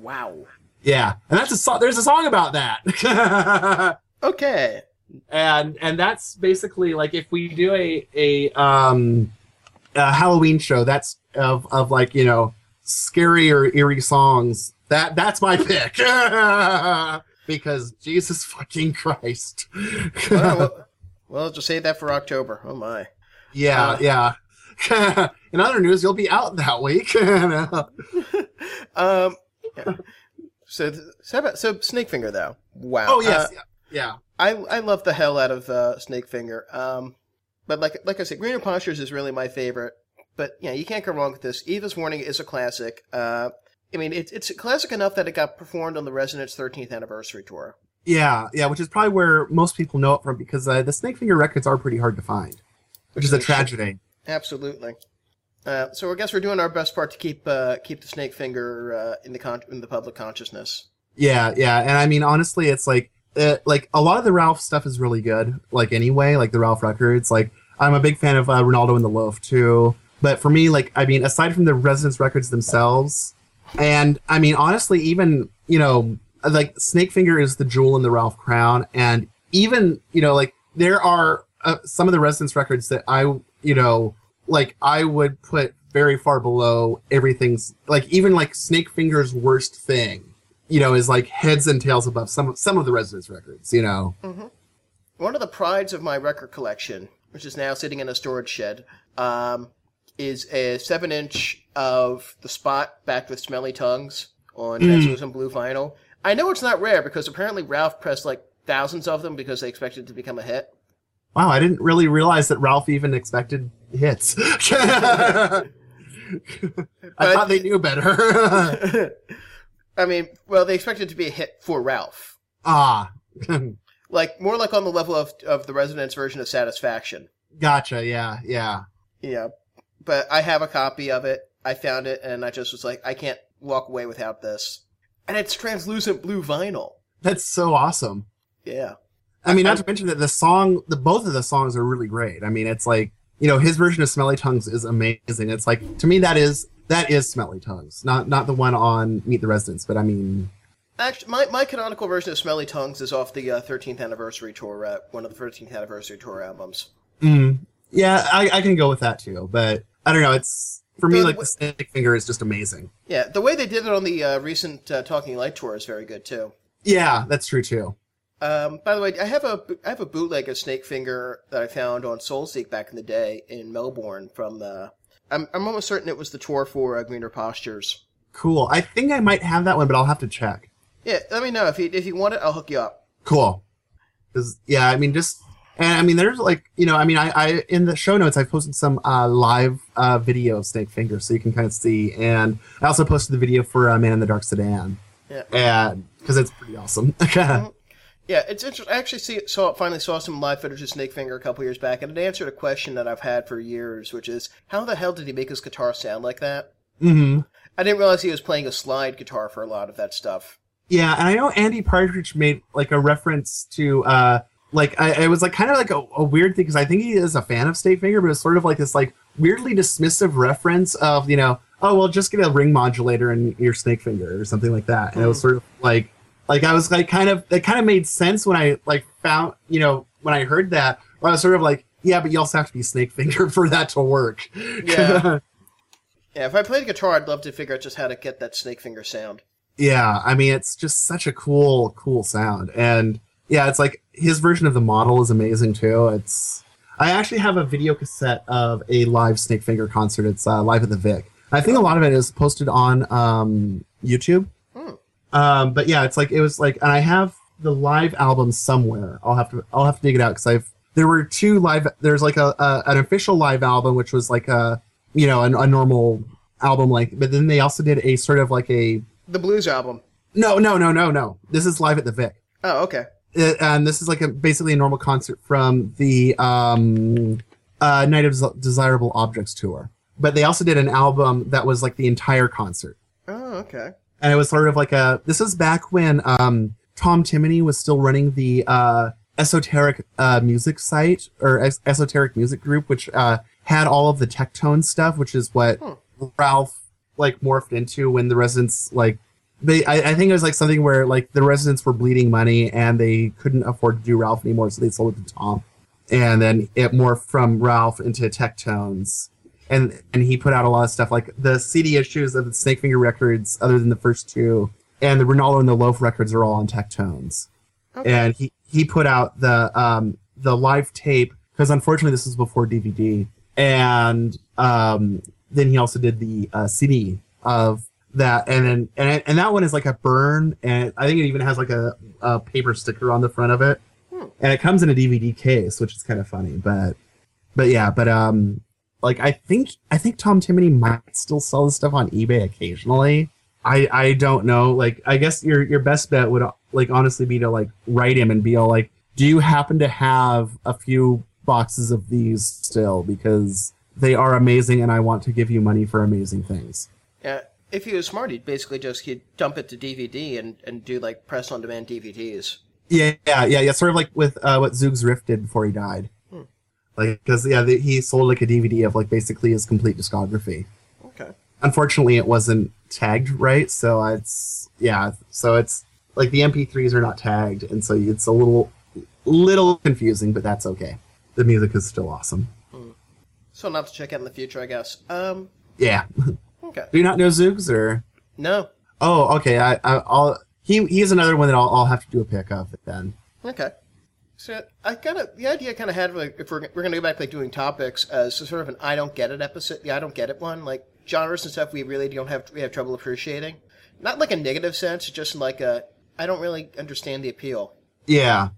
wow.
Yeah, and that's a song. There's a song about that.
Okay.
And and that's basically like if we do a a um a Halloween show that's of of like you know scary or eerie songs that that's my pick because Jesus fucking Christ
Well, well, well, just save that for October. Oh my.
yeah yeah in other news you'll be out that week
Um. yeah. So, so, so Snake Finger though. Wow.
oh yes
Uh,
yeah, yeah
I I love the hell out of uh, Snakefinger. Um, but like like I said, Greener Postures is really my favorite. But yeah, you can't go wrong with this. Eva's Warning is a classic. Uh, I mean, it's it's classic enough that it got performed on the Residents 13th anniversary tour.
yeah yeah which is probably where most people know it from because uh, the Snakefinger records are pretty hard to find which is a tragedy
Absolutely. Uh, so I guess we're doing our best part to keep uh, keep the Snakefinger uh, in the con- in the public consciousness.
Yeah, yeah, and I mean honestly, it's like uh, like a lot of the Ralph stuff is really good. Like anyway, like the Ralph records. Like I'm a big fan of uh, Renaldo and the Loaf too. But for me, like I mean, aside from the Residents records themselves, and I mean honestly, even you know like Snakefinger is the jewel in the Ralph crown, and even you know like there are uh, some of the Residents records that I you know like I would put very far below everything's like even like Snakefinger's worst thing you know is like heads and tails above some of some of the Residents records. You know.
One of the prides of my record collection, which is now sitting in a storage shed, um, is a seven inch of the spot backed with smelly tongues on translucent blue vinyl. I know it's not rare because apparently Ralph pressed like thousands of them because they expected it to become a hit.
Wow, I didn't really realize that Ralph even expected hits. I thought they knew better.
I mean, well, they expected it to be a hit for Ralph.
ah,
Like, more like on the level of, of the Residents version of Satisfaction.
gotcha. Yeah, yeah.
Yeah. But I have a copy of it. I found it and I just was like, I can't walk away without this. And it's translucent blue vinyl.
That's so awesome.
Yeah.
I mean, not to mention that the song, the both of the songs are really great. I mean, it's like you know his version of "Smelly Tongues" is amazing. It's like to me that is that is "Smelly Tongues," not not the one on "Meet the Residents," but I mean,
Actually, my, my canonical version of Smelly Tongues is off the uh, 13th anniversary tour, uh, one of the 13th anniversary tour albums.
mm, yeah, I, I can go with that too. But I don't know. It's for me
The-
like the Snakefinger is just amazing.
Yeah, the way they did it on the uh, recent uh, Talking Light tour is very good too.
Yeah, that's true too.
Um, by the way, I have a I have a bootleg of Snakefinger that I found on Soulseek back in the day in Melbourne from the. I'm I'm almost certain it was the tour for uh, Greener Postures.
Cool. I think I might have that one, but I'll have to check.
Yeah, let me know if you if you want it. I'll hook you up.
Cool. Because yeah, I mean, just and I mean, there's like you know, I mean, I, I in the show notes I posted some uh, live uh, video of Snakefinger, so you can kind of see, and I also posted the video for uh, Man in the Dark Sedan,
Yeah.
and because it's pretty awesome.
Yeah, it's interesting. I actually see saw finally saw some live footage of Snakefinger a couple years back, and it answered a question that I've had for years, which is how the hell did he make his guitar sound like that?
hmm
I didn't realize he was playing a slide guitar for a lot of that stuff.
Yeah, and I know Andy Partridge made like a reference to uh like I it was like kind of like a, a weird thing because I think he is a fan of Snakefinger, but it's sort of like this like weirdly dismissive reference of you know oh well just get a ring modulator in your Snakefinger or something like that, and it was sort of like like I was like kind of it kind of made sense when I like found you know when I heard that I was sort of like yeah, but you also have to be Snakefinger for that to work.
Yeah. Yeah, if I played guitar, I'd love to figure out just how to get that Snakefinger sound.
Yeah, I mean it's just such a cool, cool sound, and yeah, it's like his version of the model is amazing too. It's I actually have a video cassette of a live Snakefinger concert. It's uh, live at the Vic. I think a lot of it is posted on um, YouTube. Um, but yeah, it's like it was like, and I have the live album somewhere. I'll have to I'll have to dig it out because I've there were two live. There's like a, a an official live album which was like a you know a, a normal album like, but then they also did a sort of like a
The blues album.
no, no, no, no, no. This is live at the Vic.
Oh, okay.
Uh, and this is like a basically a normal concert from the um, uh, Night of Des- Desirable Objects tour. But they also did an album that was like the entire concert,
Oh, okay.
And it was sort of like a. This was back when um, Tom Timoney was still running the uh, esoteric uh, music site or es- esoteric music group, which uh, had all of the Tectone stuff, which is what Ralph like morphed into when the residents like they I, I think it was like something where like the residents were bleeding money and they couldn't afford to do Ralph anymore, so they sold it to Tom. And then it morphed from Ralph into Tectones. And and he put out a lot of stuff like the CD issues of the Snakefinger records, other than the first two, and the Renaldo and the Loaf records are all on Tectones. Okay. And he he put out the um the live tape because unfortunately this was before DVD, and um then he also did the uh, CD of that, and then and and that one is like a burn, and I think it even has like a, a paper sticker on the front of it, and it comes in a DVD case, which is kind of funny, but but yeah, but um like I think I think Tom Timoney might still sell this stuff on eBay occasionally. I I don't know. Like I guess your your best bet would like honestly be to like write him and be all like, do you happen to have a few boxes of these still because they are amazing and I want to give you money for amazing things.
Yeah. If he was smart, he'd basically just he'd dump it to DVD and, and do like press on demand DVDs.
Yeah, yeah, yeah, yeah. Sort of like with uh, what Zoogz Rift did before he died. Like, because yeah, the, he sold like a DVD of like basically his complete discography.
Okay.
Unfortunately, it wasn't tagged right, so it's yeah, so it's like the MP3s are not tagged, and so it's a little little confusing, but that's okay. The music is still awesome.
So not to check out in the future, I guess. Um.
Yeah.
Okay.
Do you not know Zoogz or?
No.
Oh, okay. I, I I'll he he's another one that I'll, I'll have to do a pick of then.
Okay. So I kind of the idea I kind of had like if we're we're gonna go back like doing topics as sort of an I don't get it episode. Yeah, I don't get it one. Like genres and stuff we really don't have we have trouble appreciating. Not like a negative sense, just like a I don't really understand the appeal.
Yeah.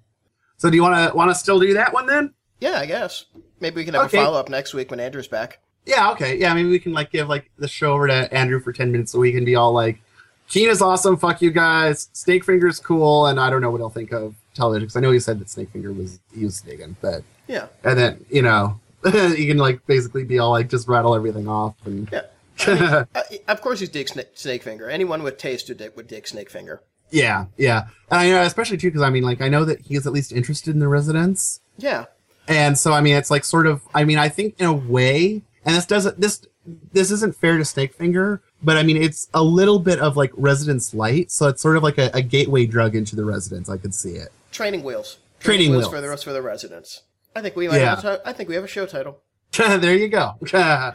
So do you want to want to still do that one then?
Yeah, I guess maybe we can have
Okay.
a follow up next week when Andrew's back.
Yeah. Okay. Yeah. Maybe we can like give like the show over to Andrew for ten minutes so we can be all like, Keena's awesome. Fuck you guys. Snakefinger's cool, and I don't know what he'll think of television because I know he said that Snakefinger was digging, but
Yeah,
and then you know you can like basically be all like just rattle everything off and
yeah. I mean, uh, of course he's dig snake, Snakefinger. Anyone with taste would dig, would dig Snakefinger.
yeah, yeah, and I know especially too because I mean like I know that he is at least interested in the residents.
Yeah,
And so I mean it's like sort of I mean I think in a way and this doesn't this this isn't fair to Snakefinger, but I mean it's a little bit of like Residents Light, so it's sort of like a, a gateway drug into the residents. I could see it.
Training wheels.
Training wheels.
for the for the residents. I think we might
Yeah.
have a I think we have a show title.
there you go.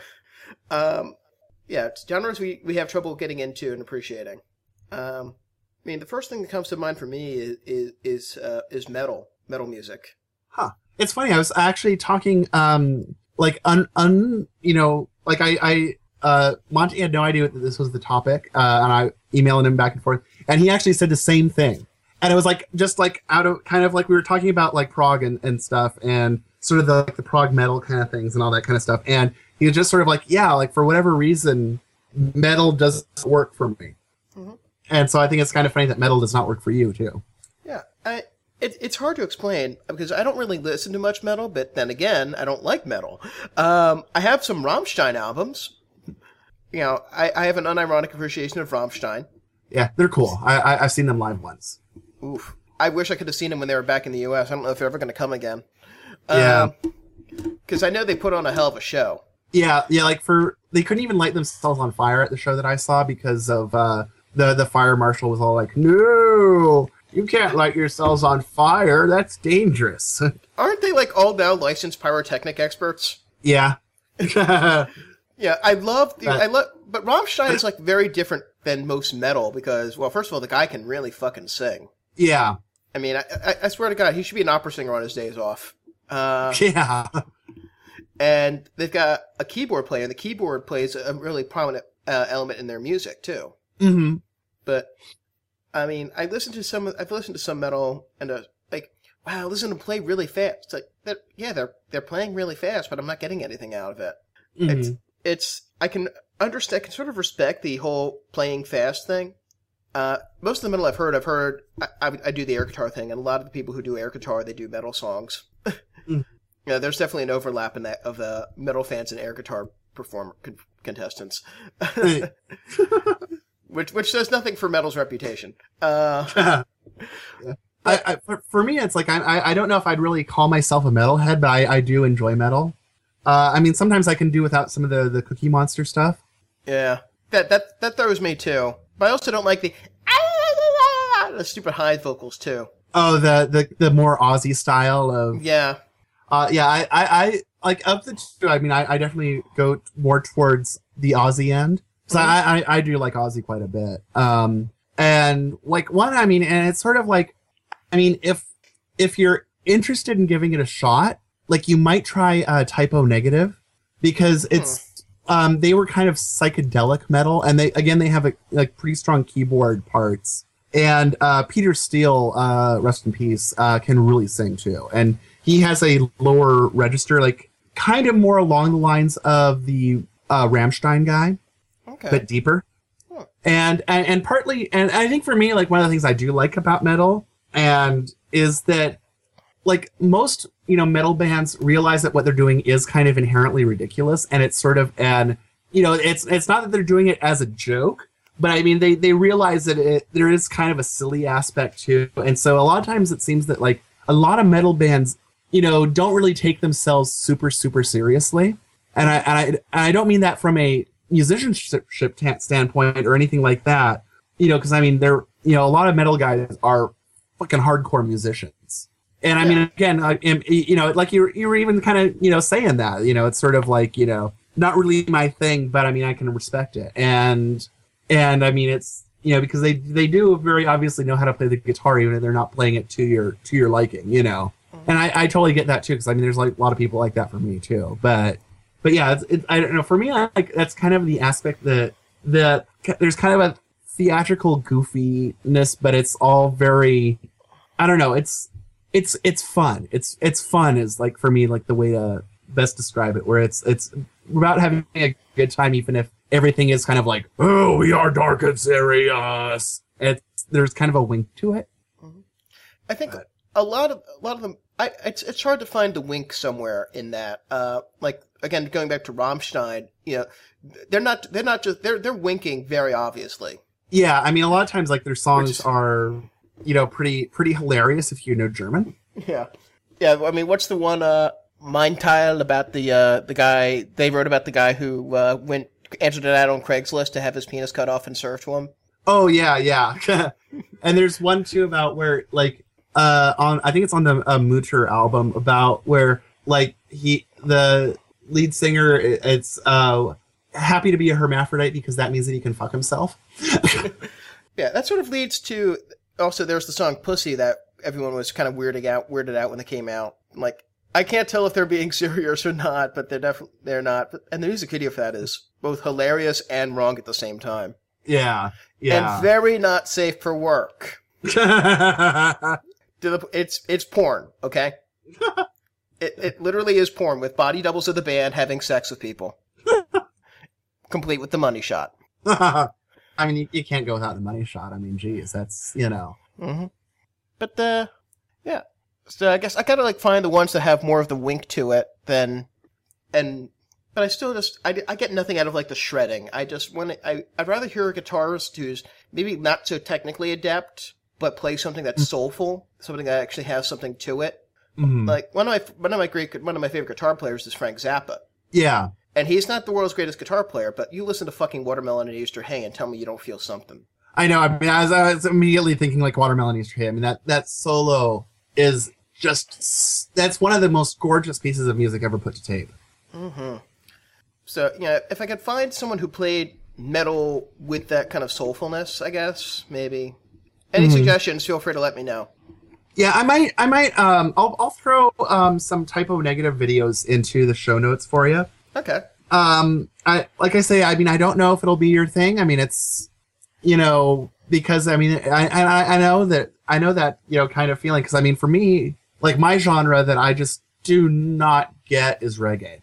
Um, yeah, genres we, we have trouble getting into and appreciating. Um, I mean, the first thing that comes to mind for me is is is, uh, is metal, metal music.
huh. It's funny. I was actually talking um like un un you know like I I uh Monty had no idea that this was the topic uh and I emailing him back and forth and he actually said the same thing. And it was like just like out of kind of like we were talking about like prog and, and stuff and sort of the like the prog metal kind of things and all that kind of stuff. And he was just sort of like, yeah, like for whatever reason, metal doesn't work for me.
Mhm.
And so I think it's kind of funny that metal does not work for you too.
Yeah, I it, it's hard to explain because I don't really listen to much metal, but then again, I don't like metal. Um, I have some Rammstein albums. You know, I, I have an unironic appreciation of Rammstein.
Yeah, they're cool. I, I I've seen them live once.
Oof. I wish I could have seen them when they were back in the U.S. I don't know if they're ever going to come again.
Yeah.
Because I know they put on a hell of a show.
Yeah, yeah, like for they couldn't even light themselves on fire at the show that I saw because of uh the the fire marshal was all like, "No, you can't light yourselves on fire. That's dangerous."
Aren't they like all now licensed pyrotechnic experts?
yeah.
Yeah, I love the
But-
I love, but Rammstein is like very different than most metal because, well, first of all, the guy can really fucking sing.
Yeah.
I mean, I, I, I swear to God, he should be an opera singer on his days off. Uh,
Yeah.
and they've got a keyboard player, and the keyboard plays a really prominent uh, element in their music too.
Mhm.
But I mean, I listened to some. I've listened to some metal, and uh, like, wow, listen to them play really fast. It's like, they're, yeah, they're they're playing really fast, but I'm not getting anything out of it. It's
Mhm.
it's I can understand, I can sort of respect the whole playing fast thing. Uh, most of the metal I've heard, I've heard I, I, I do the air guitar thing, and a lot of the people who do air guitar, they do metal songs.
Mm.
Yeah, there's definitely an overlap in that of the metal fans and air guitar performer con- contestants, which which does nothing for metal's reputation. Uh,
Yeah. I, I, for, for me, it's like I, I I don't know if I'd really call myself a metalhead, but I, I do enjoy metal. Uh, I mean, sometimes I can do without some of the, the Cookie Monster stuff.
yeah, that that that throws me too. But I also don't like the ah, ah, ah, the stupid high vocals too.
Oh, the the, the more Ozzy style of
Yeah,
Uh, yeah, I, I, I like of the two. I mean, I, I definitely go t- more towards the Ozzy end. So mm-hmm. I, I, I do like Ozzy quite a bit. Um, and like one, I mean, and it's sort of like, I mean, if if you're interested in giving it a shot, like you might try uh, Type O Negative because hmm. it's um they were kind of psychedelic metal, and they again they have a, like pretty strong keyboard parts. And uh, Peter Steele, uh, rest in peace, uh, can really sing too, and he has a lower register, like kind of more along the lines of the uh, Rammstein guy,
okay.
but deeper.
Huh.
And, and and partly, and I think for me, like one of the things I do like about metal, and is that like most you know metal bands realize that what they're doing is kind of inherently ridiculous, and it's sort of an you know it's it's not that they're doing it as a joke, but I mean they they realize that it there is kind of a silly aspect to, it. and so a lot of times it seems that like a lot of metal bands you know don't really take themselves super super seriously, and I and I and I don't mean that from a musicianship ta- standpoint or anything like that, you know, because I mean they're you know a lot of metal guys are fucking hardcore musicians. And I mean, again, uh, I, am- you know, like you you were even kind of you know saying that, you know, it's sort of like you know not really my thing, but I mean, I can respect it, and and I mean, it's you know, because they they do very obviously know how to play the guitar, even if they're not playing it to your to your liking, you know. Mm-hmm. And I, I totally get that too, because I mean, there's like a lot of people like that for me too. But but yeah, it's, it, I don't know. For me, I, like that's kind of the aspect that that there's kind of a theatrical goofiness, but it's all very, I don't know. It's it's it's fun. It's it's fun is like for me like the way to best describe it. Where it's it's about having a good time, even if everything is kind of like oh we are dark and serious. It's there's kind of a wink to it.
I think a lot of a lot of them. I it's it's hard to find the wink somewhere in that. Uh, like again, going back to Rammstein, you know, they're not they're not just they're they're winking very obviously.
Yeah, I mean a lot of times like their songs
is-
are you know pretty pretty hilarious if you know German.
Yeah, yeah. I mean, what's the one? Uh, Mein Teil about the uh the guy they wrote about the guy who uh went answered an ad on Craigslist to have his penis cut off and served to him.
Oh yeah, yeah. and there's one too about where like uh on I think it's on the uh, Mutter album about where like he the lead singer it's uh happy to be a hermaphrodite because that means that he can fuck himself.
Yeah, that sort of leads to also there's the song "Pussy" that everyone was kind of weirding out, weirded out when it came out. Like, I can't tell if they're being serious or not, but they're definitely they're not. And the music video for that is both hilarious and wrong at the same time,
Yeah. Yeah.
and very not safe for work. It's it's porn, okay? it it literally is porn with body doubles of the band having sex with people, complete with the money shot.
I mean, you, you can't go without the money shot. I mean, geez, that's you know.
hmm But uh, yeah. So I guess I gotta like find the ones that have more of the wink to it than, and but I still just I, I get nothing out of like the shredding. I just want to, I I'd rather hear a guitarist who's maybe not so technically adept, but play something that's soulful, something that actually has something to it.
Mhm.
Like one of my one of my great one of my favorite guitar players is Frank Zappa.
Yeah.
And he's not the world's greatest guitar player, but you listen to fucking Watermelon and Easter Hay and tell me you don't feel something.
I know. I mean, I was, I was immediately thinking like Watermelon Easter Hay. I mean, that that solo is just that's one of the most gorgeous pieces of music ever put to tape.
So, you know, if I could find someone who played metal with that kind of soulfulness, I guess, maybe. Any suggestions, feel free to let me know.
Yeah, I might, I might, um, I'll, I'll throw um some Type O Negative videos into the show notes for you.
Okay.
Um, I like I say, I mean, I don't know if it'll be your thing. I mean, it's you know because I mean, I I, I know that I know that you know kind of feeling because I mean, for me, like my genre that I just do not get is reggae.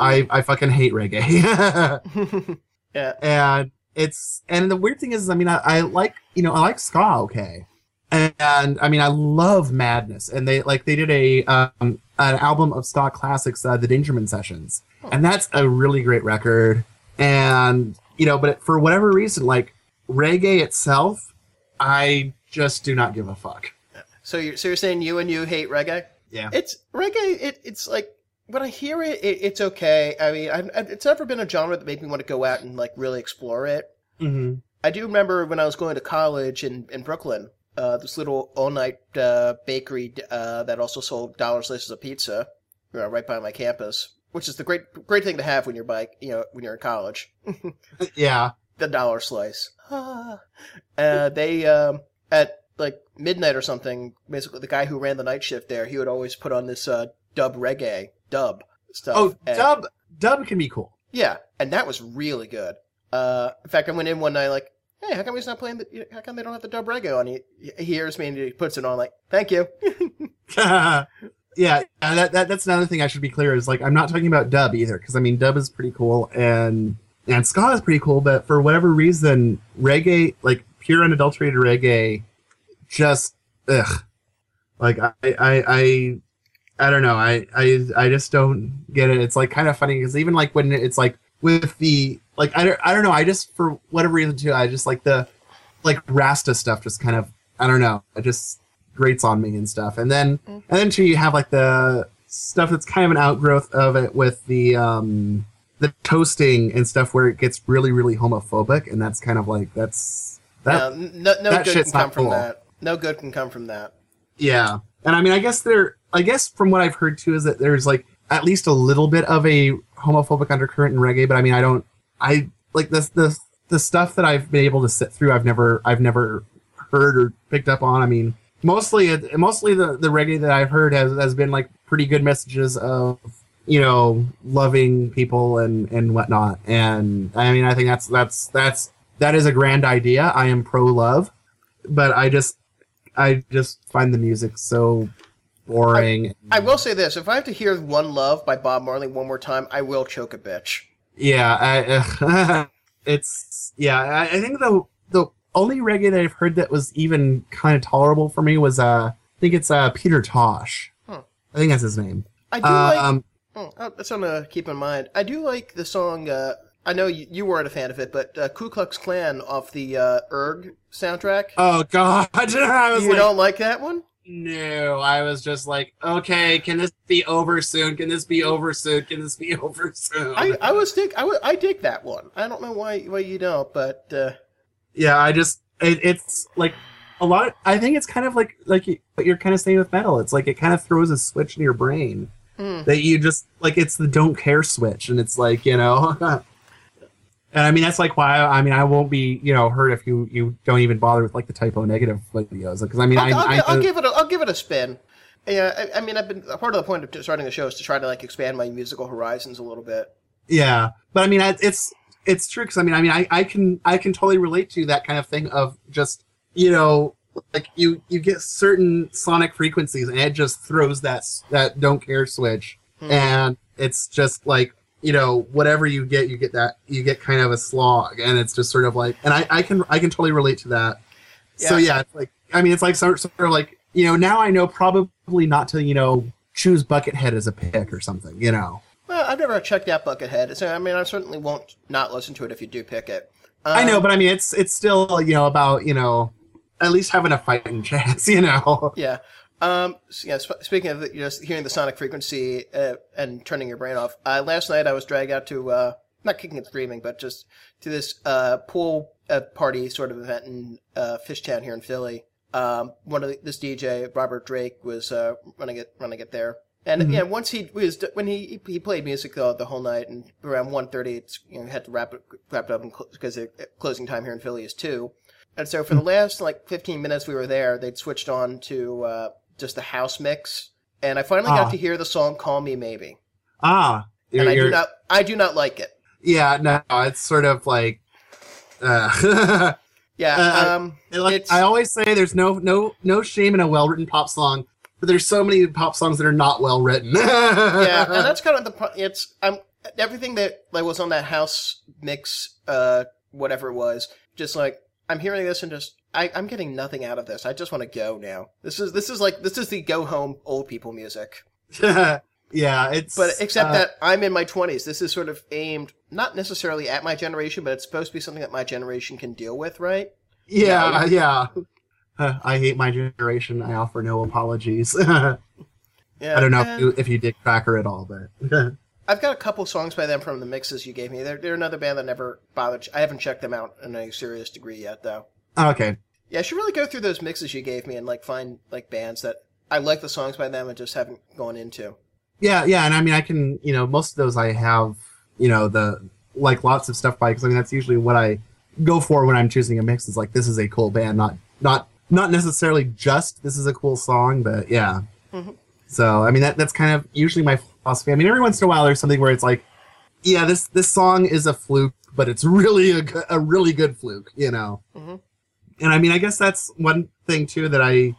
I I fucking hate reggae.
Yeah.
and it's and the weird thing is, I mean, I, I like you know I like ska, okay, and, I mean I love Madness, and they like they did a um an album of stock classics, uh, the Dangerman Sessions, and that's a really great record, and you know, but for whatever reason, like reggae itself, I just do not give a fuck.
So you're, so you're saying you and you hate reggae?
Yeah.
It's reggae. It, it's like when I hear it, it it's okay. I mean, I've, it's never been a genre that made me want to go out and like really explore it.
hmm
I do remember when I was going to college in, in Brooklyn, uh, this little all night uh, bakery uh, that also sold dollar slices of pizza, you know, right by my campus, which is the great great thing to have when you're by you know when you're in college.
Yeah.
the dollar slice. Ah. Uh, they um, at like midnight or something. Basically, the guy who ran the night shift there, he would always put on this uh, dub reggae dub stuff.
Oh,
And-
dub dub can be cool.
yeah, and that was really good. Uh, in fact, I went in one night like, "Hey, how come he's not playing the? How come they don't have the dub reggae on?" He, he hears me and he puts it on. Like, "Thank you."
yeah, uh, that, that that's another thing I should be clear is like I'm not talking about dub either because I mean dub is pretty cool and and ska is pretty cool, but for whatever reason, reggae like pure unadulterated reggae, just ugh, like I I I, I don't know I I I just don't get it. It's like kind of funny because even like when it's like with the like I don't I don't know I just for whatever reason too I just like the like Rasta stuff just kind of I don't know it just grates on me and stuff and then and then too you have like the stuff that's kind of an outgrowth of it with the um the toasting and stuff where it gets really really homophobic and that's kind of like that's that
No, no, no
that
good
shit's
can come from
cool.
that. No good can come from that.
Yeah, and I mean, I guess there. I guess from what I've heard too is that there's like at least a little bit of a homophobic undercurrent in reggae, but I mean, I don't. I like the the the stuff that I've been able to sit through, I've never I've never heard or picked up on. I mean, mostly it, mostly the the reggae that I've heard has has been like pretty good messages of you know loving people and and whatnot. And I mean, I think that's that's that's that is a grand idea. I am pro love, but I just I just find the music so boring.
I will say this: if I have to hear "One Love" by Bob Marley one more time, I will choke a bitch.
Yeah, I, it's yeah. I, I think the the only reggae that I've heard that was even kind of tolerable for me was uh, I think it's uh Peter Tosh. I think that's his name.
I do like.
Um,
Oh, oh, that's something to keep in mind. I do like the song. Uh, I know you, you weren't a fan of it, but uh, Ku Klux Klan off the uh, Erg soundtrack.
oh God, I was
you
like,
don't like that one?
No. I was just like, okay, can this be over soon? Can this be over soon? Can this be over soon?
I, I was dig I, I dig that one. I don't know why why you don't, but uh,
yeah, I just it, it's like a lot. I think it's kind of like like you- what you're kind of saying with metal. It's like it kind of throws a switch in your brain
Hmm.
that you just like. It's the don't care switch, and it's like you know. and I mean that's like why I mean I won't be you know hurt if you you don't even bother with like the Type O Negative videos because I mean
I'll,
I,
I'll,
I,
I'll give it a, I'll give it a spin. Yeah, I, I mean, I've been part of the point of starting the show is to try to like expand my musical horizons a little bit.
Yeah, but I mean, I- it's it's true because I mean, I mean, I, I can I can totally relate to that kind of thing of just you know like you you get certain sonic frequencies and it just throws that that don't care switch
Hmm.
and it's just like you know whatever you get you get that you get kind of a slog and it's just sort of like and I I can I can totally relate to that. yeah. So
Yeah.
it's like I mean, it's like sort sort of like you know now I know probably not to you know choose Buckethead as a pick or something. You know.
Well, I've never checked out Buckethead, so I mean, I certainly won't not listen to it if you do pick it.
I know,
Um,
but I mean, it's it's still you know about you know at least having a fighting chance, you know.
Yeah. Um, so, yeah. Sp- speaking of you know, hearing the sonic frequency uh, and turning your brain off, uh, last night I was dragged out to uh, not kicking and screaming, but just to this uh, pool uh, party sort of event in uh, Fishtown here in Philly. Um, one of the, this DJ Robert Drake was uh, running it running it there, and yeah, once he was when he he played music the, the whole night, and around 1.30, it's you know had to wrap it wrap it up because the closing time here in Philly is two. And so for the last like 15 minutes we were there, they'd switched on to uh, just the house mix, and I finally
Ah.
got to hear the song "Call Me Maybe,"
Ah,
and
you're,
I do not, I do not like it.
yeah, no, it's sort of like, uh,
Yeah,
Uh,
um,
like I always say, there's no no no shame in a well written pop song, but there's so many pop songs that are not well written.
yeah, and that's kind of the it's um everything that like was on that house mix, uh, whatever it was, just like I'm hearing this and just I, I'm getting nothing out of this. I just want to go now. This is this is like this is the go home old people music.
yeah, it's
But except
uh,
that I'm in my 20s. This is sort of aimed not necessarily at my generation, but it's supposed to be something that my generation can deal with, right?
yeah, yeah. Uh, I hate my generation. I offer no apologies.
Yeah.
I don't know
eh,
if you, if you dig Cracker at all, but
I've got a couple songs by them from the mixes you gave me. They're, they're another band that never bothered. I haven't checked them out in a serious degree yet, though.
Okay.
Yeah, I should really go through those mixes you gave me and like find like bands that I like the songs by them and just haven't gone into.
Yeah, yeah, and I mean, I can, you know, most of those I have, you know, the like lots of stuff by because I mean that's usually what I go for when I'm choosing a mix. Is like this is a cool band, not not not necessarily just this is a cool song, but yeah.
Mhm.
So I mean that that's kind of usually my philosophy. I mean, every once in a while there's something where it's like, yeah, this this song is a fluke, but it's really a a really good fluke, you know.
Mhm.
And I mean, I guess that's one thing too that I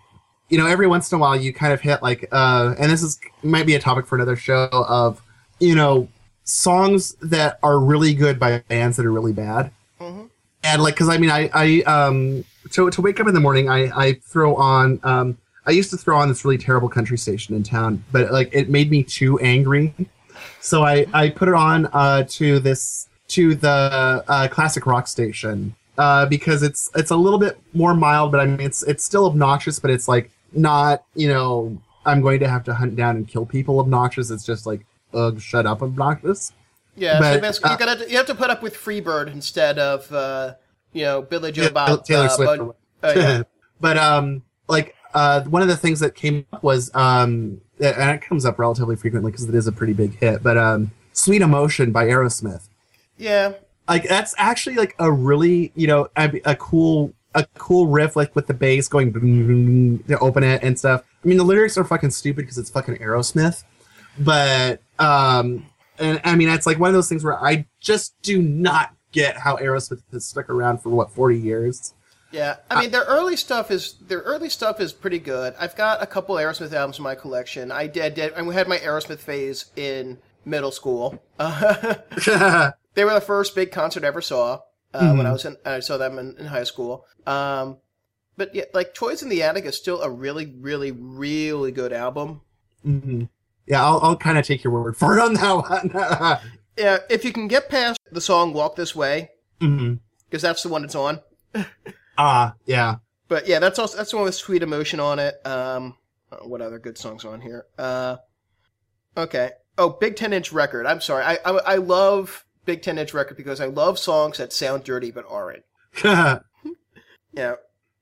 you know, every once in a while you kind of hit like, uh, and this is might be a topic for another show of, you know, songs that are really good by bands that are really bad.
Mhm.
And like, cause I mean, I, I, um, to, to wake up in the morning, I, I throw on, um, I used to throw on this really terrible country station in town, but like it made me too angry. So I, I put it on, uh, to this, to the, uh, classic rock station. Uh, because it's it's a little bit more mild, but I mean it's it's still obnoxious, but it's like not you know I'm going to have to hunt down and kill people obnoxious. It's just like ugh, shut up obnoxious.
Yeah,
But,
so basically
uh,
you gotta you have to put up with Freebird instead of uh, you know Billy Joe
Yeah,
Bob.
Taylor
uh,
Swift.
Bud- oh, yeah.
but um, like uh, one of the things that came up was um, and it comes up relatively frequently because it is a pretty big hit. But um, "Sweet Emotion" by Aerosmith.
yeah,
like that's actually like a really you know a, a cool a cool riff like with the bass going boom, boom, to open it and stuff. I mean the lyrics are fucking stupid because it's fucking Aerosmith, but um and I mean it's like one of those things where I just do not get how Aerosmith has stuck around for what forty years.
Yeah, I mean their early stuff is their early stuff is pretty good. I've got a couple Aerosmith albums in my collection. I did, did I had my Aerosmith phase in middle school. Uh, they were the first big concert I ever saw uh, when I was in. I saw them in, in high school. Um, but yeah, like Toys in the Attic is still a really, really, really good album.
hmm Yeah, I'll I'll kind of take your word for it on that one.
Yeah, if you can get past the song "Walk This Way" because that's the one that's on.
Ah, yeah.
But yeah, that's also that's the one with sweet emotion on it. Um, uh, what other good songs are on here? Uh, okay. Oh, Big Ten Inch Record. I'm sorry. I, I I love Big Ten Inch Record because I love songs that sound dirty but aren't. Yeah.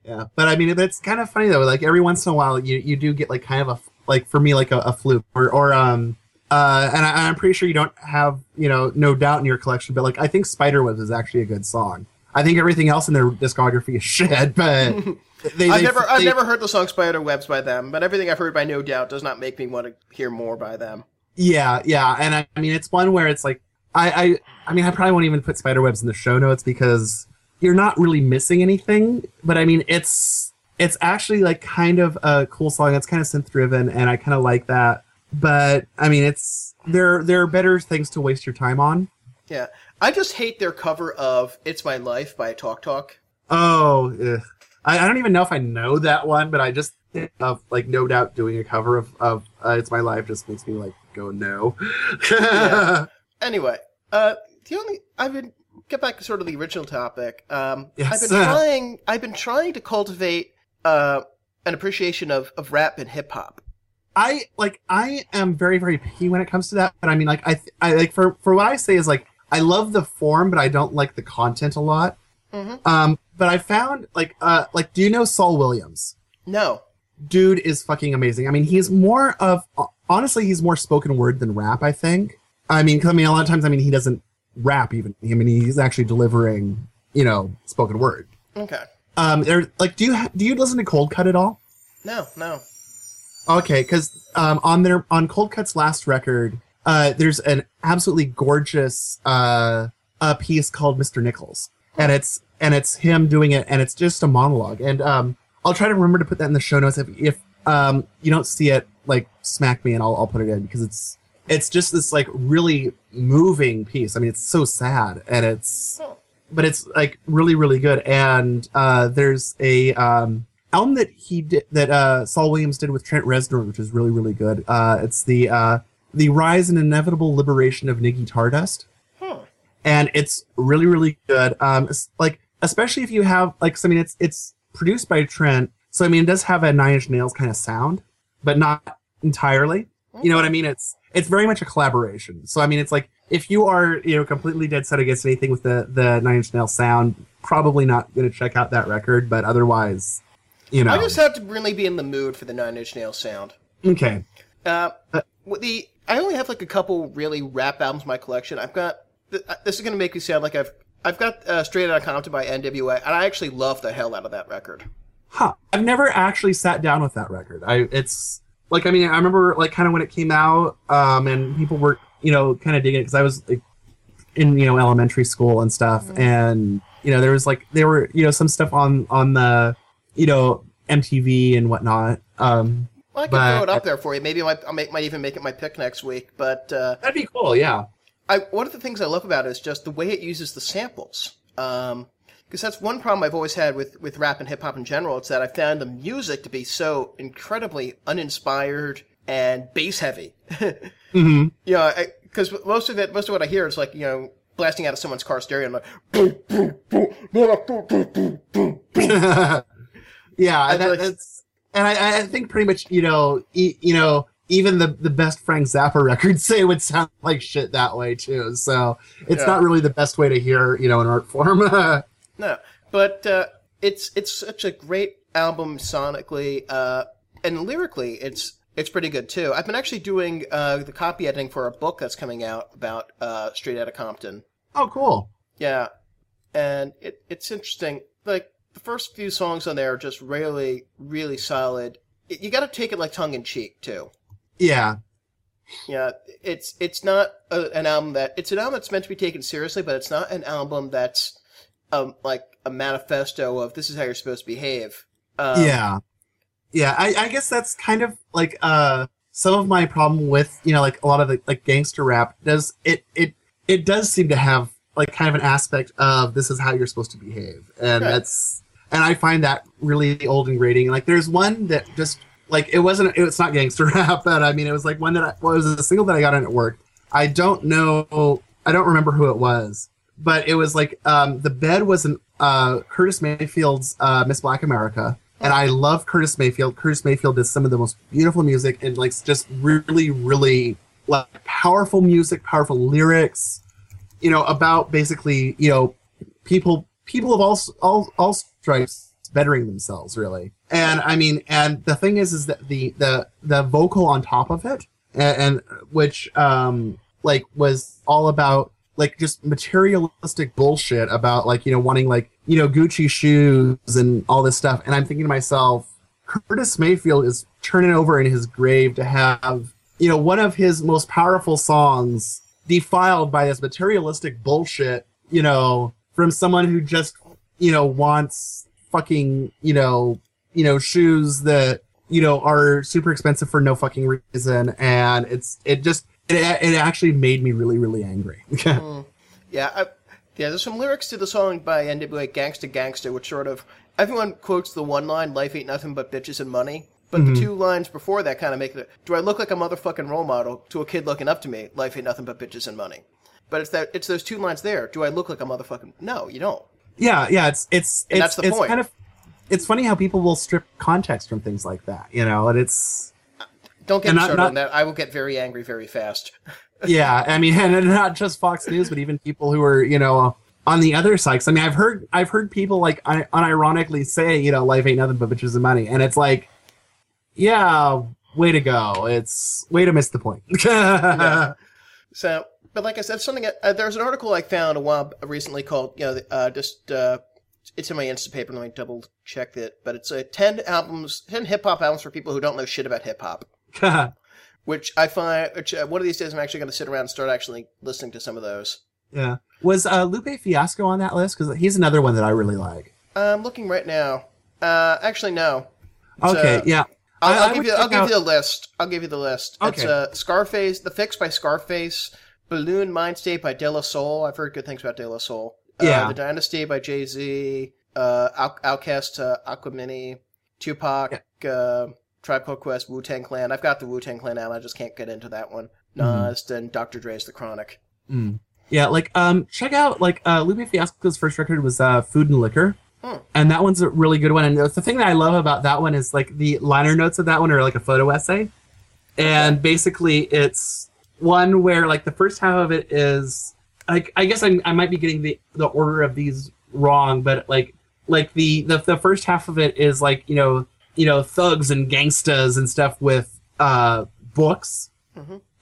Yeah, but I mean, it's kind of funny though. Like every once in a while, you you do get like kind of a like for me like a, a fluke or or um uh and I, I'm pretty sure you don't have you know no doubt in your collection, but like I think Spiderwebs is actually a good song. I think everything else in their discography is shit, but they,
I've
they-
never I've never heard the song Spider Webs by them, but everything I've heard by No Doubt does not make me want to hear more by them.
Yeah, yeah, and I, I mean it's one where it's like I, I I mean I probably won't even put Spiderwebs in the show notes because you're not really missing anything. But I mean it's it's actually like kind of a cool song. It's kind of synth driven, and I kind of like that. But I mean it's there there are better things to waste your time on.
Yeah. I just hate their cover of It's My Life by Talk Talk.
Oh, ugh. I, I don't even know if I know that one, but I just of like no doubt doing a cover of of uh, "It's My Life" just makes me like go no.
Yeah. Anyway, uh, the only I've been get back to sort of the original topic. Um,
Yes.
I've been trying. I've been trying to cultivate uh, an appreciation of, of rap and hip hop.
I like I am very very picky when it comes to that, but I mean like I th- I like for for what I say is like I love the form, but I don't like the content a lot. Um, but I found like uh like do you know Saul Williams?
No,
Dude is fucking amazing. I mean he's more of honestly he's more spoken word than rap. I think. I mean 'cause, I mean a lot of times I mean he doesn't rap even. I mean he's actually delivering you know spoken word.
okay,
Um, there like do you ha- do you listen to Coldcut at all?
no, no.
Okay, because um, on their on Coldcut's last record, uh, there's an absolutely gorgeous uh, a piece called Mr. Nichols, and it's and it's him doing it, and it's just a monologue. And um, I'll try to remember to put that in the show notes. If if um, you don't see it, like smack me, and I'll I'll put it in because it's it's just this like really moving piece. I mean, it's so sad, and it's but it's like really really good. And uh, there's a um, album that he did that uh, Saul Williams did with Trent Reznor, which is really really good. Uh, it's the uh, the rise and inevitable liberation of Niggy Tardust, and it's really really good. Um, it's like especially if you have like so, I mean it's it's produced by Trent, so I mean it does have a Nine Inch Nails kind of sound, but not entirely. You know what I mean? It's it's very much a collaboration. So I mean, it's like if you are you know completely dead set against anything with the the Nine Inch Nails sound, probably not going to check out that record. But otherwise, you know,
I just have to really be in the mood for the Nine Inch Nails sound.
okay.
Uh, with the I only have like a couple really rap albums in my collection. I've got uh, this is going to make me sound like I've I've got uh, Straight Outta Compton by N.W.A. and I actually love the hell out of that record.
Huh. I've never actually sat down with that record. I it's like I mean I remember like kind of when it came out, um, and people were you know kind of digging it because I was like in you know elementary school and stuff, and you know there was like there were you know some stuff on on the you know MTV and whatnot. Um,
Well, I can
But-
throw it up there for you. Maybe I might, might, even make it my pick next week. But uh,
that'd be cool. Yeah.
I, one of the things I love about it is just the way it uses the samples. Because that's one problem I've always had with, with rap and hip hop in general. It's that I found the music to be so incredibly uninspired and bass heavy.
hmm
You know, because most of it, most of what I hear is like you know blasting out of someone's car stereo and like boom, boom, boom, boom, boom, boom, boom, boom.
yeah, that,
like-
that's and I, I think pretty much you know e- you know even the the best Frank Zappa records say would sound like shit that way too. So it's
Yeah.
not really the best way to hear you know an art form.
No, but uh, it's it's such a great album sonically uh, and lyrically. It's it's pretty good too. I've been actually doing uh, the copy editing for a book that's coming out about uh, Straight Outta Compton.
oh, cool.
Yeah, and it, it's interesting. Like the first few songs on there are just really, really solid. It, you got to take it like tongue in cheek too.
Yeah,
Yeah, it's it's not a, an album that it's an album that's meant to be taken seriously, but it's not an album that's um like a manifesto of this is how you're supposed to behave. Um,
yeah, yeah. I, I guess that's kind of like uh some of my problem with you know like a lot of the like gangster rap does it it it does seem to have like kind of an aspect of this is how you're supposed to behave, and
Right.
that's and I find that really old and grating. Like there's one that just like it wasn't it's not gangster rap, but I mean it was like one that I, well, it was a single that I got in at work. I don't know, I don't remember who it was, but it was like um, the bed was an uh, Curtis Mayfield's uh, Miss Black America, and I love Curtis Mayfield. Curtis Mayfield does some of the most beautiful music and like just really, really like powerful music, powerful lyrics. You know about basically you know people people of all all all stripes bettering themselves really and i mean and the thing is is that the the the vocal on top of it and, and which um like was all about like just materialistic bullshit about like you know wanting like you know gucci shoes and all this stuff. And i'm thinking to myself curtis mayfield is turning over in his grave to have you know one of his most powerful songs defiled by this materialistic bullshit you know from someone who just you know wants fucking you know you know shoes that you know are super expensive for no fucking reason. And it's it just it, it actually made me really really angry
Yeah, I, yeah. There's some lyrics to the song by NWA "Gangsta Gangsta," which sort of everyone quotes the one line "Life ain't nothing but bitches and money," but
Mm-hmm.
the two lines before that kind of make it. Do I look like a motherfucking role model to a kid looking up to me? Life ain't nothing but bitches and money. But it's that it's those two lines there. Do I look like a motherfucking? No, you don't.
yeah yeah it's it's it's,
that's the
it's
point.
kind of it's funny how people will strip context from things like that you know and it's
Don't get me started
not-
on that. I will get very angry very fast.
yeah i mean and not just fox news but even people who are you know on the other side i mean i've heard i've heard people like un- unironically say you know life ain't nothing but bitches and money and it's like yeah way to go it's way to miss the point
So, but like I said, something uh, there's an article I found a while recently called you know uh, just uh, it's in my Insta paper. Let me double check it. But it's uh, ten albums, ten hip hop albums for people who don't know shit about hip hop. Which I find, which uh, one of these days I'm actually going to sit around and start actually listening to some of those.
yeah was uh lupe fiasco on that list because he's another one that i really like
I'm looking right now. Uh, actually, no. It's,
okay
uh,
yeah
I'll, I'll give you. I'll give
out-
you the list. I'll give you the list. It's
Okay.
uh, Scarface, The Fix by Scarface, Buhloone Mindstate by De La Soul. I've heard good things about De La Soul. Uh,
Yeah.
the Dynasty by Jay Z. Uh, Out- OutKast, uh, Aquemini, Tupac, uh, Tribe Called Quest, Wu Tang Clan. I've got the Wu Tang Clan album. I just can't get into that one.
Mm-hmm.
Nas and Dr. Dre's The Chronic.
Yeah, like um, check out like uh, Lupe Fiasco's first record was uh, "Food and Liquor,"
Hmm.
and that one's a really good one. And the thing that I love about that one is like the liner notes of that one are like a photo essay, and basically it's one where like the first half of it is like I guess I, I might be getting the the order of these wrong, but like like the the, the first half of it is like you know you know thugs and gangstas and stuff with uh books.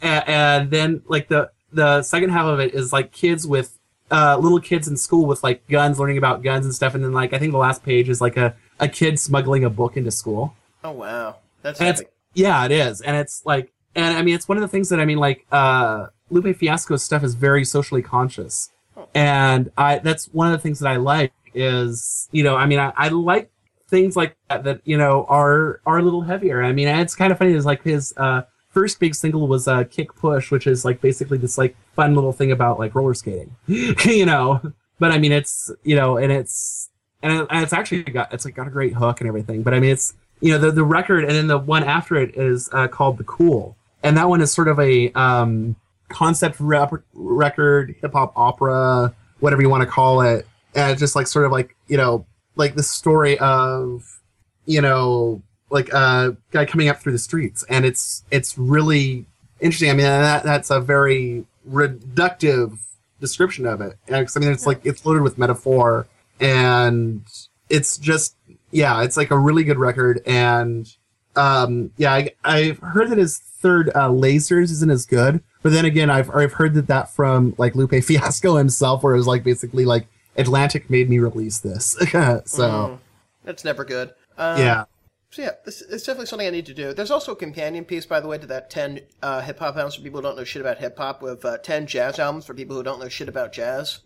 And, and then like the the second half of it is like kids with uh little kids in school with like guns learning about guns and stuff. And then like i think the last page is like a a kid smuggling a book into school.
Oh, wow. That's
it's yeah it is. And it's like and i mean it's one of the things that i mean like uh lupe fiasco's stuff is very socially conscious. And i that's one of the things that i like is you know i mean i, I like things like that that you know are are a little heavier. I mean it's kind of funny is like his uh first big single was uh kick push which is like basically this like fun little thing about like roller skating you know? But i mean it's you know and it's and, it, and it's actually got it's like got a great hook and everything but i mean it's you know the the record and then the one after it is uh, called the cool and that one is sort of a um concept record hip hop opera whatever you want to call it and just like sort of like you know like the story of you know like a guy coming up through the streets. And it's it's really interesting. I mean that, that's a very reductive description of it. I mean it's like it's loaded with metaphor. And it's just yeah it's like a really good record. And um yeah I, i've heard that his third uh lasers isn't as good. But then again, I've I've heard that that from like Lupe Fiasco himself, where it was like basically like Atlantic made me release this. so
Mm. That's never good. Um,
yeah,
So yeah, this it's definitely something I need to do. There's also a companion piece, by the way, to that ten uh, hip hop albums for people who don't know shit about hip hop, with uh, ten jazz albums for people who don't know shit about jazz.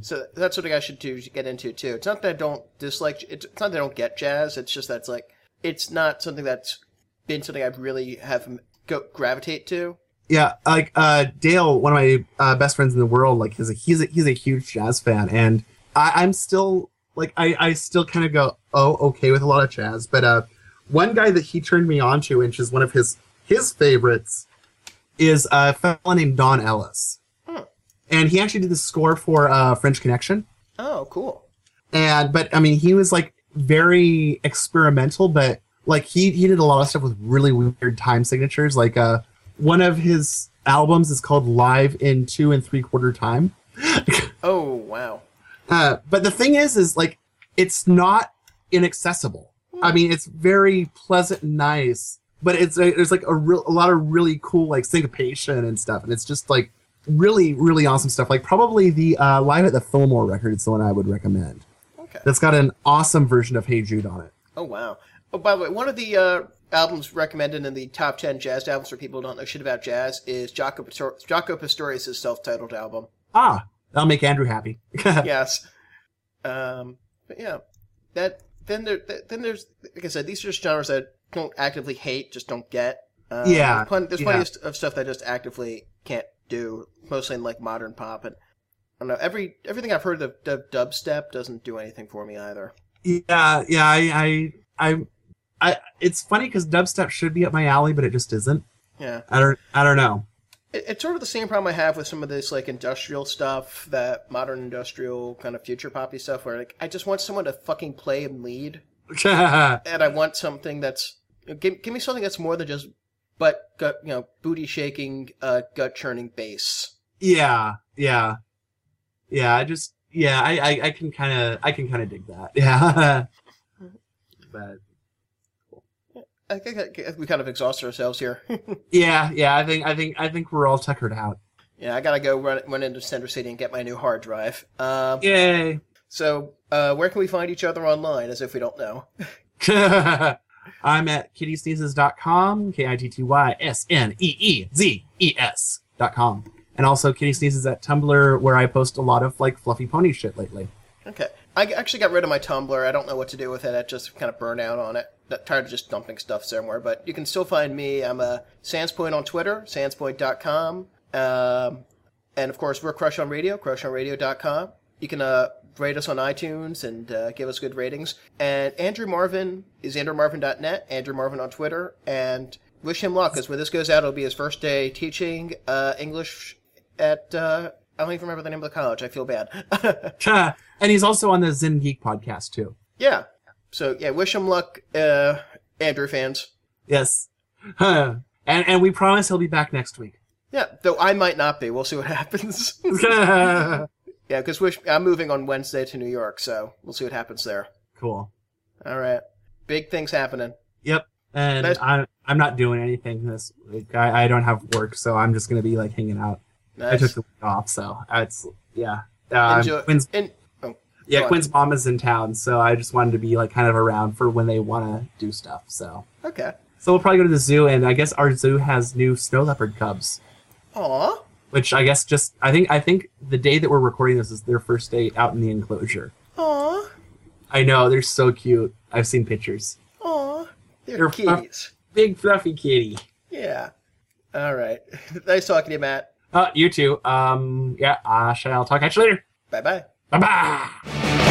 So that's something I should do to get into too. It's not that I don't dislike. It's not that I don't get jazz. It's just that it's like it's not something that's been something I've really have go gravitate to.
Yeah. Like uh, Dale, one of my uh, best friends in the world, like he's a he's a, he's a huge jazz fan, and I, I'm still like I I still kind of go oh okay with a lot of jazz, but uh, one guy that he turned me on to, which is one of his his favorites, is a fellow named Don Ellis, and he actually did the score for uh, French Connection.
Oh, cool.
and but I mean he was like very experimental, but like he he did a lot of stuff with really weird time signatures. Like uh, one of his albums is called Live in Two and Three Quarter Time.
Oh, wow.
Uh, but the thing is, is like it's not inaccessible. I mean, it's very pleasant and nice, but it's there's like a real a lot of really cool like syncopation and stuff, and it's just like really really awesome stuff. Like probably the uh, Live at the Fillmore record is the one I would recommend.
Okay.
That's got an awesome version of Hey Jude on it.
Oh wow. Oh, by the way, one of the uh, albums recommended in the top ten jazz albums for people who don't know shit about jazz is Jaco, Pastor- Jaco Pastorius' self-titled album.
Ah, that'll make Andrew happy.
yes. Um, but yeah, that then there then there's like I said, these are just genres that I don't actively hate, just don't get. Um,
Yeah,
there's plenty, there's plenty
yeah.
of, of stuff that I just actively can't do, mostly in like modern pop. And I don't know every everything I've heard of, of dubstep doesn't do anything for me either.
yeah, yeah. I, I, I, I it's funny because dubstep should be up my alley, but it just isn't.
Yeah.
I don't, I don't know.
It, it's sort of the same problem I have with some of this like industrial stuff, that modern industrial kind of future poppy stuff, where like I just want someone to fucking play and lead, and I want something that's give, give me something that's more than just butt gut you know booty shaking uh, gut churning bass.
yeah, yeah, yeah. I just, yeah. I, I, I can kind of, I can kind of dig that. Yeah. but
I think I- we kind of exhausted ourselves here.
yeah, yeah. I think, I think, I think we're all tuckered out.
yeah, I gotta go run, run into Center City and get my new hard drive. Um,
Yay.
So uh, where can we find each other online? As if we don't know.
I'm at kittysneezes.com, K I T T Y S N E E Z E S dot com. And also Kitty Sneezes at Tumblr, where I post a lot of like fluffy pony shit lately.
Okay. I actually got rid of my Tumblr. I don't know what to do with it. I just kind of burned out on it. Tired of just dumping stuff somewhere. But you can still find me. I'm a Sanspoint on Twitter, sanspoint.com. Um, and of course, we're Crush on Radio, crushonradio.com. You can uh, rate us on iTunes and uh, give us good ratings. And Andrew Marvin is andrewmarvin.net, Andrew Marvin on Twitter. And wish him luck, because when this goes out, it'll be his first day teaching uh, English at. Uh, I don't even remember the name of the college. I feel bad.
and he's also on the Zen Geek podcast too.
Yeah. So yeah, wish him luck, uh, Andrew fans.
Yes. and and we promise he'll be back next week.
Yeah, though I might not be. We'll see what happens. yeah, because wish I'm moving on Wednesday to New York, so we'll see what happens there. Cool. All right, big things happening.
Yep. And
Nice.
I I'm not doing anything this week. I, I don't have work, so I'm just gonna be like hanging out. I
Nice.
took the week off, so it's yeah. Um,
Enjoy.
Yeah, Quinn's mom is in town, so I just wanted to be like kind of around for when they want to do stuff. So,
okay.
so we'll probably go to the zoo, and I guess our zoo has new snow leopard cubs,
Aw.
which I guess just I think I think the day that we're recording this is their first day out in the enclosure.
Aw.
I know they're so cute. I've seen pictures.
Aw. They're,
They're
kitties.
Big fluffy kitty.
Yeah. All right. nice talking to you, Matt.
Uh, you too. Um, yeah. I shall talk at you later.
Bye bye.
Bye bye.